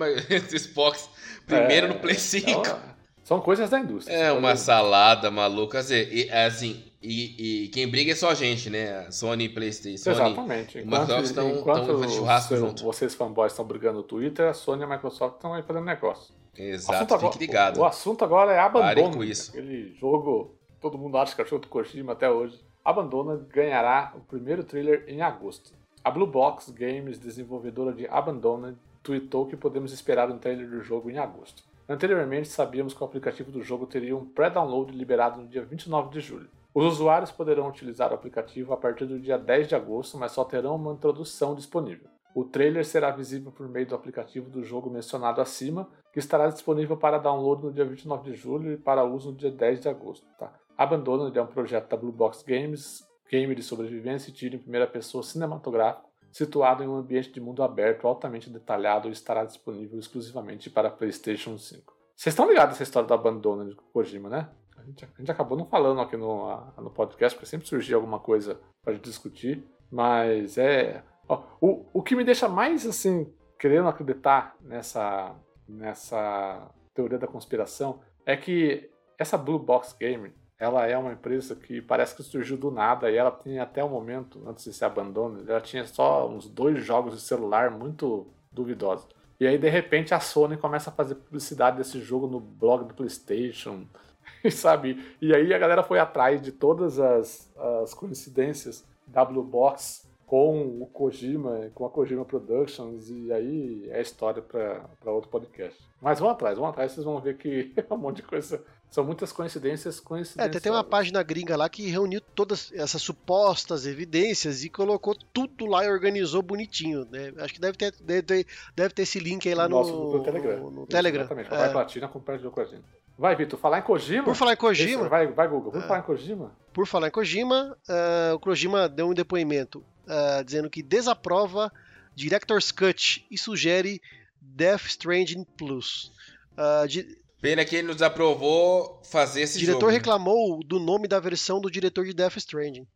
Xbox primeiro é, no Play 5. Então, são coisas da indústria. É uma salada maluca. Assim, assim e, e, quem briga é só a gente, né? Sony e PlayStation. Exatamente. Sony, Microsoft estão, estão churrasco seu, junto. Vocês fanboys estão brigando no Twitter, a Sony e a Microsoft estão aí fazendo negócio. Exato, fique ligado. O, o, assunto agora é Abandono. com isso. Aquele jogo, todo mundo acha que é o jogo do Kojima até hoje. Abandona ganhará o primeiro trailer em agosto. A Blue Box Games, desenvolvedora de Abandona, tweetou que podemos esperar um trailer do jogo em agosto. Anteriormente, sabíamos que o aplicativo do jogo teria um pré-download liberado no dia 29 de julho. Os usuários poderão utilizar o aplicativo a partir do dia 10 de agosto, mas só terão uma introdução disponível. O trailer será visível por meio do aplicativo do jogo mencionado acima, que estará disponível para download no dia 29 de julho e para uso no dia 10 de agosto. Tá? Abandoned é um projeto da Blue Box Games, game de sobrevivência e tiro em primeira pessoa cinematográfico, situado em um ambiente de mundo aberto altamente detalhado e estará disponível exclusivamente para PlayStation 5. Vocês estão ligados nessa história do abandono de Kojima, né? A gente, a gente acabou não falando aqui no, no podcast, porque sempre surgia alguma coisa para discutir, mas é. Ó, o, o que me deixa mais assim, querendo acreditar nessa, nessa teoria da conspiração é que essa Blue Box Game ela é uma empresa que parece que surgiu do nada e ela tem até o momento, antes de se abandono, ela tinha só uns dois jogos de celular muito duvidosos. E aí, de repente, a Sony começa a fazer publicidade desse jogo no blog do PlayStation, (laughs) sabe? E aí a galera foi atrás de todas as, as coincidências da Blue Box com o Kojima, com a Kojima Productions, e aí é história para outro podcast. Mas vão atrás, vão atrás, vocês vão ver que (laughs) é um monte de coisa são muitas coincidências coincidências. É, tem uma página gringa lá que reuniu todas essas supostas evidências e colocou tudo lá e organizou bonitinho, né? Acho que deve ter, deve ter, deve ter esse link aí lá no, no, Telegram. No, no Telegram. Exatamente, é. Platina compartilhou com a gente. Vai, Vitor, falar em Kojima. Por falar em Kojima. Esse, vai, vai, Google. Por é. falar em Kojima. Por falar em Kojima, uh, o Kojima deu um depoimento uh, dizendo que desaprova Director's Cut e sugere Death Stranding Plus. Uh, de, Pena que ele nos aprovou fazer esse jogo. O diretor jogo, né? reclamou do nome da versão do diretor de Death Stranding.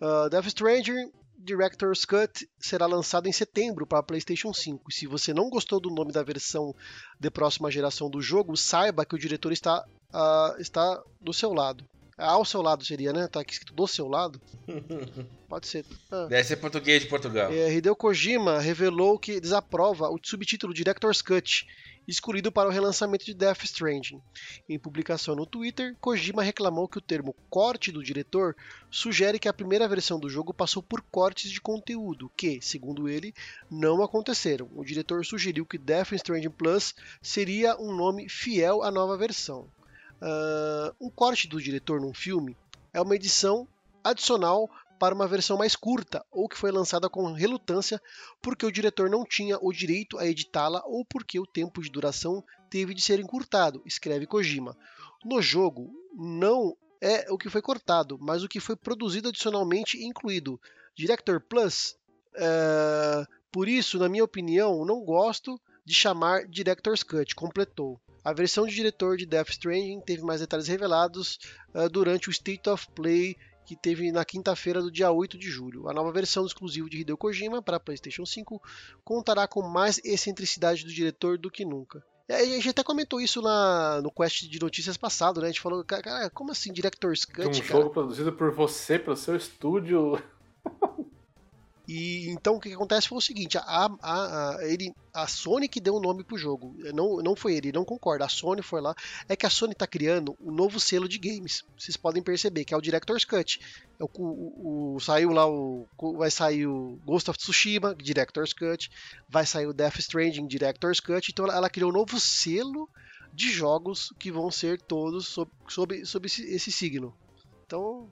Uh, Death Stranding Director's Cut será lançado em setembro para PlayStation 5. Se você não gostou do nome da versão de próxima geração do jogo, saiba que o diretor está, uh, está do seu lado. Ao seu lado seria, né? Tá aqui escrito do seu lado. (laughs) Pode ser. Ah. Deve ser português de Portugal. É, Hideo Kojima revelou que desaprova o subtítulo Director's Cut escolhido para o relançamento de Death Stranding. Em publicação no Twitter, Kojima reclamou que o termo corte do diretor sugere que a primeira versão do jogo passou por cortes de conteúdo, que, segundo ele, não aconteceram. O diretor sugeriu que Death Stranding Plus seria um nome fiel à nova versão. Uh, um corte do diretor num filme é uma edição adicional para uma versão mais curta ou que foi lançada com relutância porque o diretor não tinha o direito a editá-la ou porque o tempo de duração teve de ser encurtado, escreve Kojima. No jogo, não é o que foi cortado, mas o que foi produzido adicionalmente e incluído. Director Plus, é... por isso, na minha opinião, não gosto de chamar Director's Cut, completou. A versão de diretor de Death Stranding teve mais detalhes revelados uh, durante o State of Play que teve na quinta-feira do dia 8 de julho. A nova versão exclusiva de Hideo Kojima para PlayStation 5 contará com mais excentricidade do diretor do que nunca. a gente até comentou isso na, no Quest de notícias passado, né? A gente falou, cara, como assim Director's Cut? Um cara? jogo produzido por você, pelo seu estúdio. E então o que acontece foi o seguinte: a, a, a, ele, a Sony que deu o nome pro jogo. Não, não foi ele, não concorda. A Sony foi lá. É que a Sony tá criando um novo selo de games. Vocês podem perceber que é o Director's Cut. É o, o, o, saiu lá o. Vai sair o Ghost of Tsushima, Director's Cut. Vai sair o Death Stranding, Director's Cut. Então ela, ela criou um novo selo de jogos que vão ser todos sob, sob, sob esse, esse signo. Então,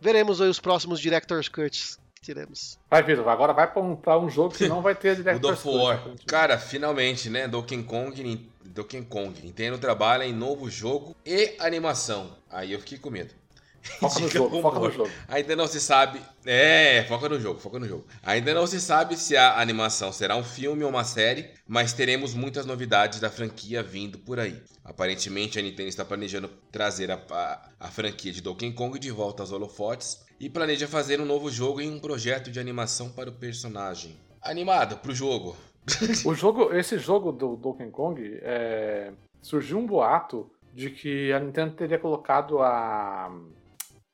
veremos aí os próximos Director's Cuts teremos. Vai, Vitor, agora vai pra um, um jogo que não vai ter O Director's God of War. Cut. Cara, finalmente, né? Donkey Kong, Donkey Kong. Nintendo trabalha em novo jogo e animação. Aí eu fiquei com medo. Foca no jogo, foca no jogo. Ainda não se sabe. É, foca no jogo, foca no jogo. Ainda não se sabe se a animação será um filme ou uma série, mas teremos muitas novidades da franquia vindo por aí. Aparentemente, a Nintendo está planejando trazer a, a- a franquia de Donkey Kong de volta aos holofotes e planeja fazer um novo jogo em um projeto de animação para o personagem. Animado pro jogo. (laughs) O jogo, esse jogo do Donkey Kong, é, surgiu um boato de que a Nintendo teria colocado a.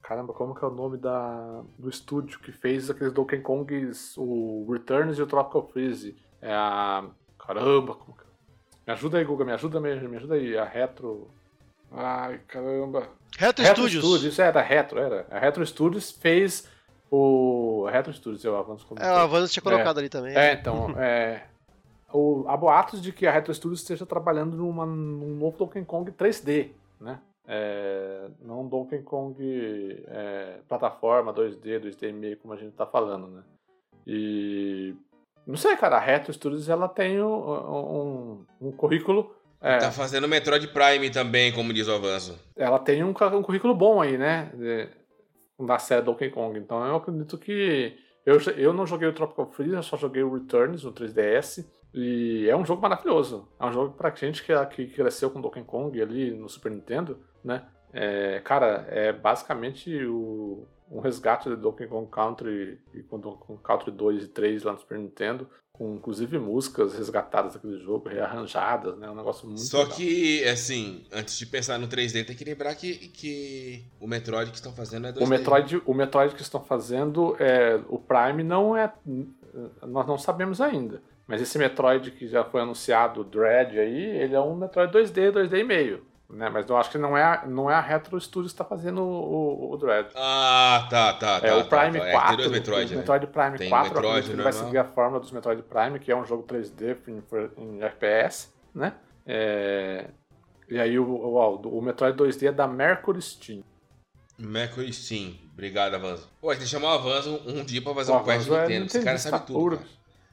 Caramba, como que é o nome da, do estúdio que fez aqueles Donkey Kongs, o Returns e o Tropical Freeze? É a. Caramba, como que. Me ajuda aí, Guga, me ajuda mesmo, me ajuda aí. A Retro. Ai, caramba. Retro, Retro Studios. Studios, isso era Retro, era. A Retro Studios fez o. a Retro Studios, eu avanço como. É, o Avanço tinha colocado ali também. É, então, (laughs) é, o, há boatos de que a Retro Studios esteja trabalhando numa, num novo Donkey Kong 3D, né? É, não Donkey Kong é, plataforma 2D, 2D e meio, como a gente tá falando, né? E não sei, cara, a Retro Studios ela tem um, um, um currículo. é, Tá fazendo Metroid Prime também, como diz o avanço. ela tem um, um currículo bom aí, né? de- da série Donkey Kong. Então eu acredito que. Eu, eu não joguei o Tropical Freeze, eu só joguei o Returns no 3DS. E é um jogo maravilhoso. É um jogo pra gente que, que cresceu com Donkey Kong ali no Super Nintendo, né? É, cara, é basicamente o, um resgate de Donkey Kong Country e com Donkey Kong Country 2 e 3 lá no Super Nintendo, com inclusive músicas resgatadas daquele jogo, rearranjadas, né? Um negócio muito Só legal. que, assim, antes de pensar no 3D, tem que lembrar que, que o Metroid que estão fazendo é 2D. O Metroid, o Metroid que estão fazendo, é, o Prime não é. Nós não sabemos ainda. Mas esse Metroid que já foi anunciado, o Dread aí, ele é um Metroid 2D, 2D e meio. Né? Mas eu acho que não é, a- não é a Retro Studios que está fazendo o, o, o Dread. Ah, tá, tá, tá. é o tá, Prime tá. É, 4. tem dois Metroid, o né? Metroid Prime Tem 4 Metroid ele vai seguir a fórmula dos Metroid Prime, que é um jogo 3D em, em FPS, né? É, e aí o, o, o Metroid 2D é da Mercury Steam. Mercury Steam. Obrigado, Avanzo. Pô, a gente chamar o Avanzo um dia pra fazer O um quest Avanzo é Nintendo. Esse cara sabe tudo, cara.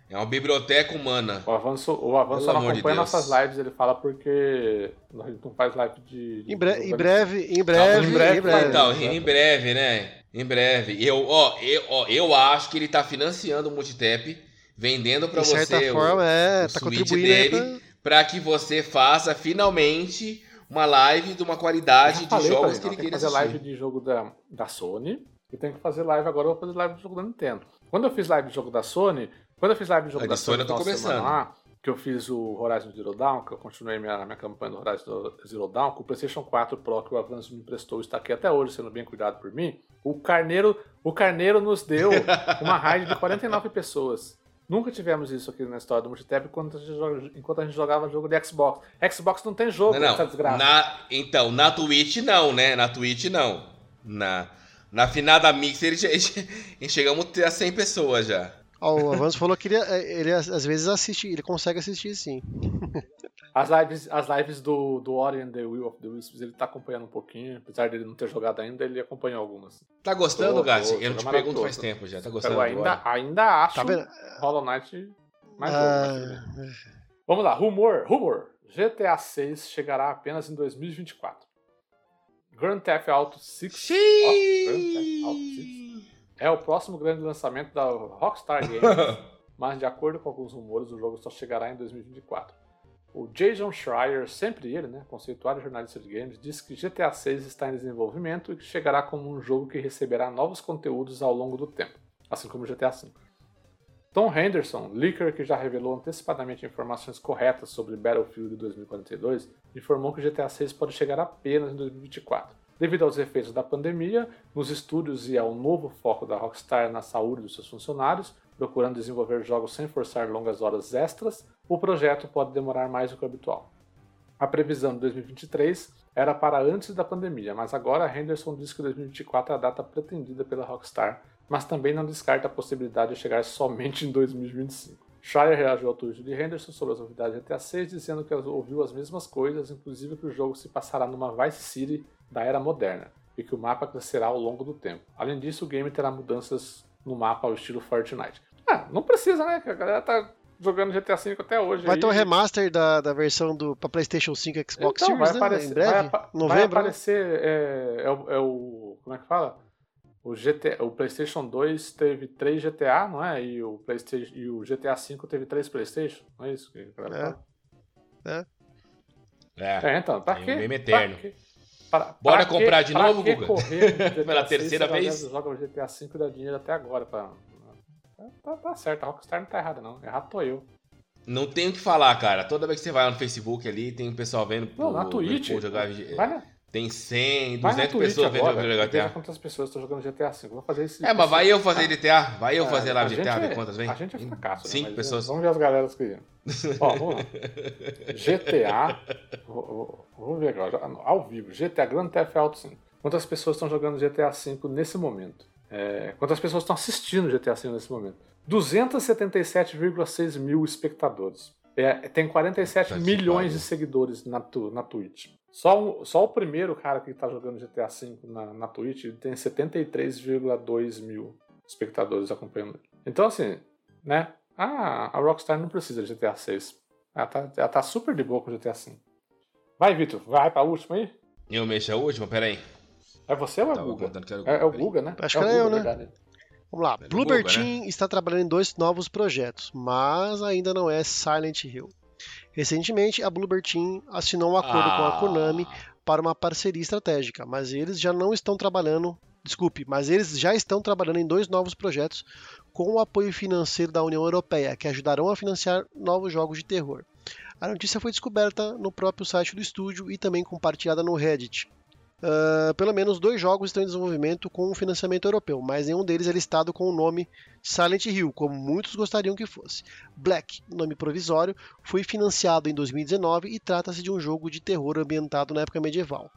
É uma biblioteca humana. O Avanço, o Avanço Pelo não de acompanha Deus. nossas lives, ele fala porque a gente não faz live de. de Em, bre- em breve, em breve, em breve, em breve. Então, É. em breve, né? Em breve. Eu, ó, eu, ó, eu acho que ele tá financiando o Multitap, vendendo pra de você certa o- forma, é, o tá Switch contribuindo dele pra... pra que você faça finalmente uma live de uma qualidade Já de jogos ele, que ele tem que queira fazer assistir. live de jogo da, da Sony e tem que fazer live agora, eu vou fazer live de jogo da Nintendo. Quando eu fiz live de jogo da Sony, quando eu fiz live de jogo A da Sony começando. lá, que eu fiz o Horizon Zero Dawn, que eu continuei minha, minha campanha do Horizon Zero Dawn, com o PlayStation 4 Pro que o Avanço me emprestou, está aqui até hoje, sendo bem cuidado por mim. O Carneiro, o Carneiro nos deu (laughs) uma raid de 49 pessoas. Nunca tivemos isso aqui na história do Multitap enquanto a gente, joga- enquanto a gente jogava jogo de Xbox. Xbox não tem jogo Não, não. desgraça. Na, então, na Twitch não, né? Na Twitch não. Na, na finada Mixer (laughs) chegamos a ter 100 pessoas já. Ó, o Avanço falou que ele, ele às vezes assiste, ele consegue assistir sim. (laughs) As lives, as lives do, do Ori and the Will of the Wisps, ele tá acompanhando um pouquinho. Apesar dele não ter jogado ainda, ele acompanhou algumas. Tá gostando, Gassi? Eu te pergunto faz tempo já. Tá Eu gostando? ainda, agora? ainda acho Tá? Hollow Knight mais Ah. Vamos lá, rumor, rumor. GTA 6 chegará apenas em 2024. Grand Theft Auto 6 Ó, Grand Theft Auto 6 é o próximo grande lançamento da Rockstar Games, (laughs) mas de acordo com alguns rumores, o jogo só chegará em 2024. O Jason Schreier, sempre ele, né, conceituado jornalista de games, disse que GTA 6 está em desenvolvimento e que chegará como um jogo que receberá novos conteúdos ao longo do tempo, assim como o GTA V. Tom Henderson, leaker que já revelou antecipadamente informações corretas sobre Battlefield 2042, informou que o GTA 6 pode chegar apenas em 2024. Devido aos efeitos da pandemia, nos estúdios e ao novo foco da Rockstar na saúde dos seus funcionários, procurando desenvolver jogos sem forçar longas horas extras, o projeto pode demorar mais do que o habitual. A previsão de 2023 era para antes da pandemia, mas agora Henderson diz que 2024 é a data pretendida pela Rockstar, mas também não descarta a possibilidade de chegar somente em 2025. Shire reagiu ao tweet de Henderson sobre as novidades de GTA 6, dizendo que ouviu as mesmas coisas, inclusive que o jogo se passará numa Vice City da era moderna e que o mapa crescerá ao longo do tempo. Além disso, o game terá mudanças no mapa ao estilo Fortnite. Ah, não precisa, né? Que a galera tá jogando GTA V até hoje. Vai aí. ter um remaster da, da versão do pra PlayStation 5 e Xbox então, Series, vai né? aparecer, em breve, vai, novembro. vai né? aparecer, é, é o, é o- Como é que fala? O, GT, o PlayStation 2 teve 3 GTA, não é? E o, PlayStation, e o GTA V teve 3 PlayStation, não é isso que a galera É. fala? É. É, então, pra Tem um quê? meme Pra eterno. quê? Pra- Bora pra comprar quê- de novo, que Guga? correr (laughs) Pela 6 terceira vez? joga o GTA V e dá dinheiro até agora. Pra... Tá, tá certo, a Rockstar não tá errada, não. Errado tô eu. Não tem o que falar, cara. Toda vez que você vai lá no Facebook ali, tem um pessoal vendo. Não, na o- Twitch. o jogar, Vai na, tem 100, vai na 200 Twitch pessoas vendo agora. Veja GTA. quantas pessoas estão jogando GTA V. Vou fazer isso. É, mas vai eu fazer GTA. Vai eu É, fazer lá o GTA, gente ver é- quantas vem. A gente é fracasso, né? Cinco Mas, pessoas. Vamos ver as galeras que. Ó, vamos lá. (laughs) GTA. vou ver agora, ao vivo. GTA Grand Theft Auto 5. Quantas pessoas estão jogando GTA V nesse momento? É, quantas pessoas estão assistindo GTA V nesse momento? 277,6 mil espectadores. É, tem 47 Tá que milhões de seguidores na, tu- na Twitch. Só, só o primeiro cara que tá jogando GTA V na, na Twitch tem 73,2 mil espectadores acompanhando ele. Então, assim, né? Ah, a Rockstar não precisa de GTA 6. Ela tá, ela tá super de boa com o GTA 5. Vai, Vitor, vai pra última aí. Eu mexo a última? Pera aí. É você ou é o Tava Guga? contando que era o É, é o Peraí. Guga, né? Acho é que o era eu, Guga, né? verdade. Vamos lá. É Bloober Google, Team está trabalhando em dois novos projetos, mas ainda não é Silent Hill. Recentemente, a Bloober Team assinou um acordo com a Ah, Konami para uma parceria estratégica, mas eles já não estão trabalhando. Desculpe, mas eles já estão trabalhando em dois novos projetos com o apoio financeiro da União Europeia, que ajudarão a financiar novos jogos de terror. A notícia foi descoberta no próprio site do estúdio e também compartilhada no Reddit. Ah, pelo menos dois jogos estão em desenvolvimento com financiamento europeu, mas nenhum deles é listado com o nome Silent Hill, como muitos gostariam que fosse. Black, nome provisório, foi financiado em 2019 e trata-se de um jogo de terror ambientado na época medieval,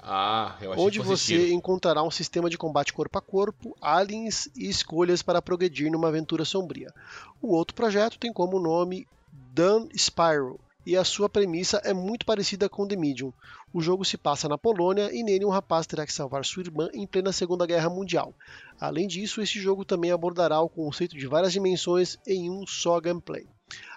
Ah, eu achei onde você encontrará um sistema de combate corpo a corpo, aliens e escolhas para progredir numa aventura sombria. O outro projeto tem como nome Dan Spyro, e a sua premissa é muito parecida com The Medium. O jogo se passa na Polônia e nele um rapaz terá que salvar sua irmã em plena Segunda Guerra Mundial. Além disso, esse jogo também abordará o conceito de várias dimensões em um só gameplay.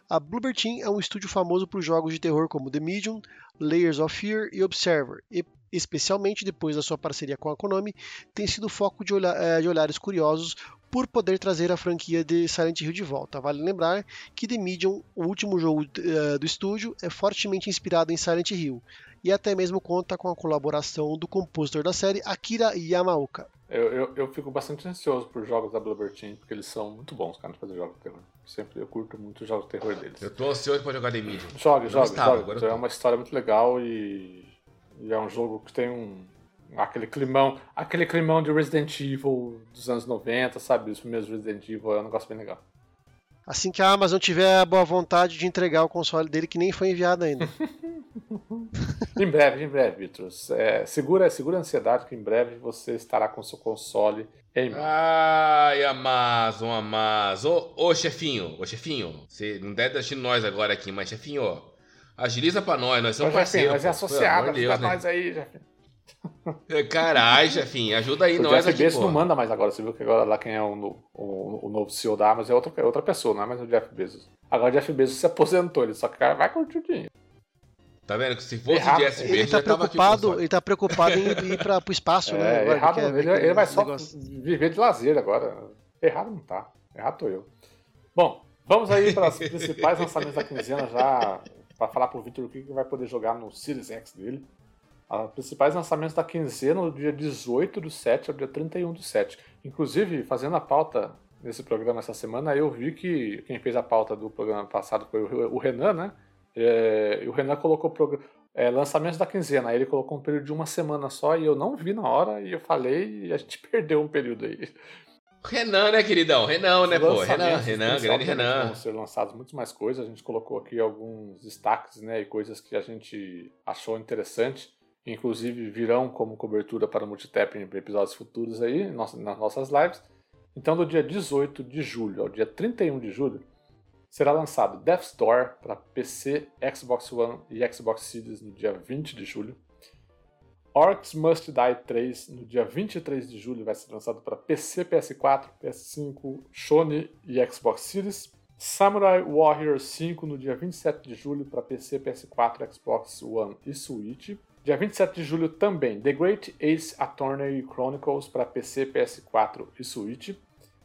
A Bloober Team é um estúdio famoso por jogos de terror como The Medium, Layers of Fear e Observer, e especialmente depois da sua parceria com a Konami, tem sido foco de, olha- eh, de olhares curiosos por poder trazer a franquia de Silent Hill de volta. Vale lembrar que The Medium, o último jogo eh, do estúdio, é fortemente inspirado em Silent Hill, e até mesmo conta com a colaboração do compositor da série, Akira Yamaoka. Eu, eu, eu fico bastante ansioso por jogos da Bloober Team, porque eles são muito bons, cara, de fazer jogos de terror. Sempre eu curto muito os jogos de terror deles. Eu tô ansioso pra jogar The Medium. Jogue, jogue. agora Então é uma história muito legal e, e é um jogo que tem um aquele climão, aquele climão de Resident Evil dos anos 90, sabe? Os primeiros Resident Evil é um negócio bem legal. Assim que a Amazon tiver a boa vontade de entregar o console dele, que nem foi enviado ainda. (laughs) Em breve, em breve, Vitor. É, segura, segura a ansiedade que em breve você estará com seu console em mão. Ai, Amazon, Amazon. Ô, ô, chefinho, ô, chefinho. Você não deve estar assistindo nós agora aqui, mas, chefinho, ó. Agiliza pra nós, nós somos Jefinho, parceiros. nós é pô. associado, ajuda Deus, né? nós aí, Jefinho. Caralho, chefinho, ajuda aí O nós Jeff aqui, Bezos pô. não manda mais agora. Você viu que agora lá quem é o, o, o novo CEO da Amazon é outra, é outra pessoa, não é mais o Jeff Bezos. Agora o Jeff Bezos se aposentou, ele só que vai curtir o dinheiro. Tá vendo? Que se fosse Errado. de SB, Ele tá preocupado, ele tá preocupado em ir para o espaço, (laughs) né? É, Agora errado, ele, ele vai só negócio. viver de lazer agora. Errado não tá. Errado tô eu. Bom, vamos aí para os principais lançamentos da quinzena já para falar pro Victor o que que vai poder jogar no Series X dele. Os principais lançamentos da quinzena, no dia 18 do 7 ao dia 31 do 7. Inclusive, fazendo a pauta nesse programa essa semana, eu vi que quem fez a pauta do programa passado foi o Renan, né? É, e o Renan colocou é, lançamentos da quinzena. Aí ele colocou um período de uma semana só e eu não vi na hora e eu falei e a gente (laughs) perdeu um período aí. Renan, né, queridão? Renan, né, pô? Renan, Renan, grande Renan. Vão ser lançados muito mais coisas. A gente colocou aqui alguns destaques, né, e coisas que a gente achou interessante. Inclusive virão como cobertura para o Multitap em episódios futuros aí, nas nossas lives. Então, do dia 18 de julho ao dia 31 de julho, será lançado Death's Door para PC, Xbox One e Xbox Series no dia 20 de julho. Orcs Must Die 3 no dia 23 de julho vai ser lançado para PC, PS4, PS5, Sony e Xbox Series. Samurai Warrior 5 no dia 27 de julho para PC, PS4, Xbox One e Switch. Dia 27 de julho também The Great Ace Attorney Chronicles para PC, PS4 e Switch.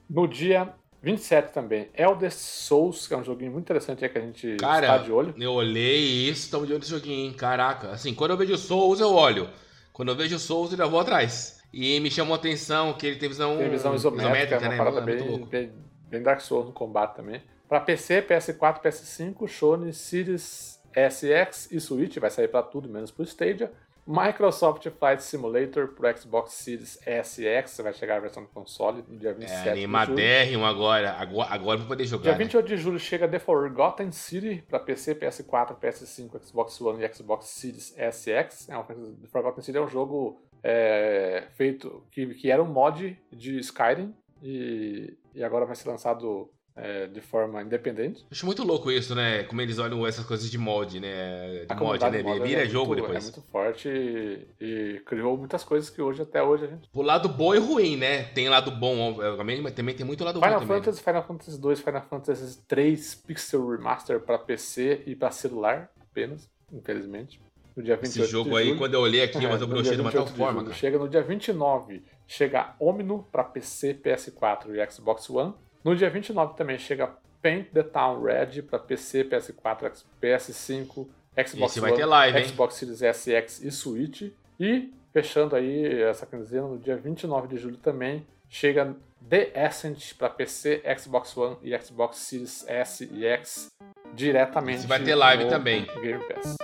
No dia 27 também, Eldest Souls, que é um joguinho muito interessante aí que a gente Cara, está de olho. Eu olhei isso, estamos de olho nesse joguinho, hein? Caraca. Assim, quando eu vejo Souls, eu olho. Quando eu vejo Souls, eu já vou atrás. E me chamou a atenção que ele tem visão, Tem visão isométrica, é uma né? Muito bem, louco. bem, bem Dark Souls no combate também. Para PC, PS4, PS5, Sony, Series SX e Switch, vai sair para tudo, menos para o Stadia. Microsoft Flight Simulator pro Xbox Series SX, vai chegar a versão do console no dia 27 É, de julho. agora. Agora, agora pra poder jogar. Dia né? 28 de julho chega The Forgotten City para PC, PS4, PS5, Xbox One e Xbox Series SX. É coisa- The Forgotten City é um jogo é, feito que, que era um mod de Skyrim e, e agora vai ser lançado é, de forma independente. Acho muito louco isso, né? Como eles olham essas coisas de mod, né? De A mod, né? modder Vira é jogo muito, depois. É muito forte e, e criou muitas coisas que hoje, até hoje, a gente. O lado bom e ruim, né? Tem lado bom, obviamente, mas também tem muito lado ruim Final também. né? Fantasy, Final Fantasy 2, Final Fantasy 3 Pixel Remaster para PC e para celular apenas, infelizmente. No dia 28 Esse jogo aí, quando eu olhei aqui, É, mas eu brochei de uma tal 28 de forma, cara. Chega no dia 29, chega Omino para PC, PS4 e Xbox One. No dia 29 também chega Paint the Town Red para PC, PS4, X- PS5, Xbox One, live? Xbox Series SX e Switch. E, fechando aí essa quinzena, no dia 29 de julho também, chega The Ascent para PC, Xbox One e Xbox Series S e X diretamente Esse vai ter live também. Game Pass.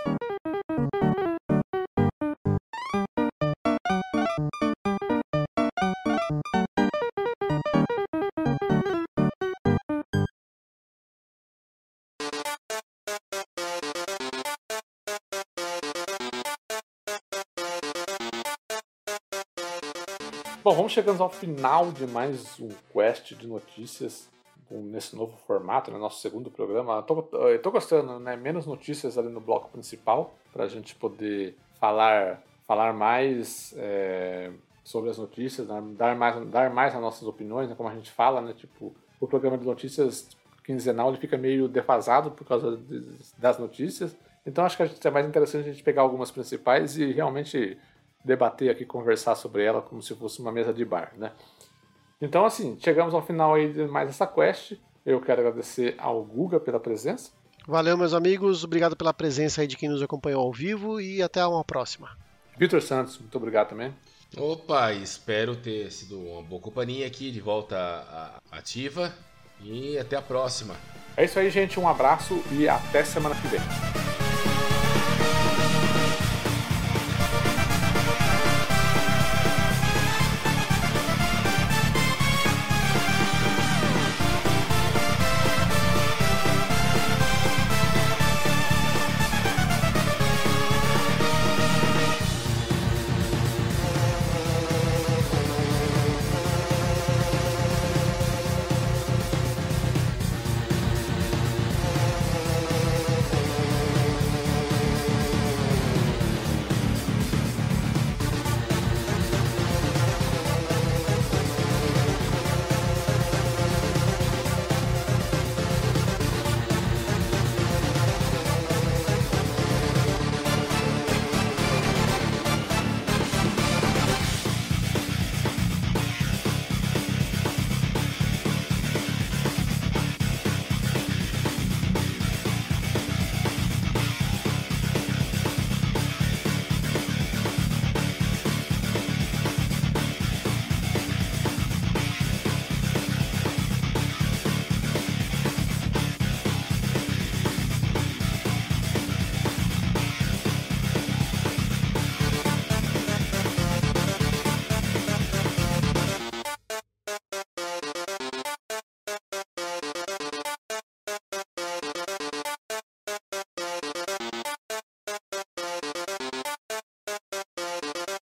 Bom, vamos chegando ao final de mais um quest de notícias nesse novo formato, né? Nosso segundo programa. Eu tô, gostando, né? Menos notícias ali no bloco principal, para a gente poder falar, falar mais é, sobre as notícias, dar, mais, dar mais as nossas opiniões, né? como a gente fala, né? Tipo, o programa de notícias quinzenal ele fica meio defasado por causa de- das notícias. Então acho que é mais interessante a gente pegar algumas principais e realmente debater aqui, conversar sobre ela como se fosse uma mesa de bar, né? Então, assim, chegamos ao final aí de mais essa quest. Eu quero agradecer ao Guga pela presença. Valeu, meus amigos. Obrigado pela presença aí de quem nos acompanhou ao vivo e até uma próxima. Vitor Santos, muito obrigado também. Opa, espero ter sido uma boa companhia aqui, de volta ativa. E até a próxima. É isso aí, gente. Um abraço e até semana que vem.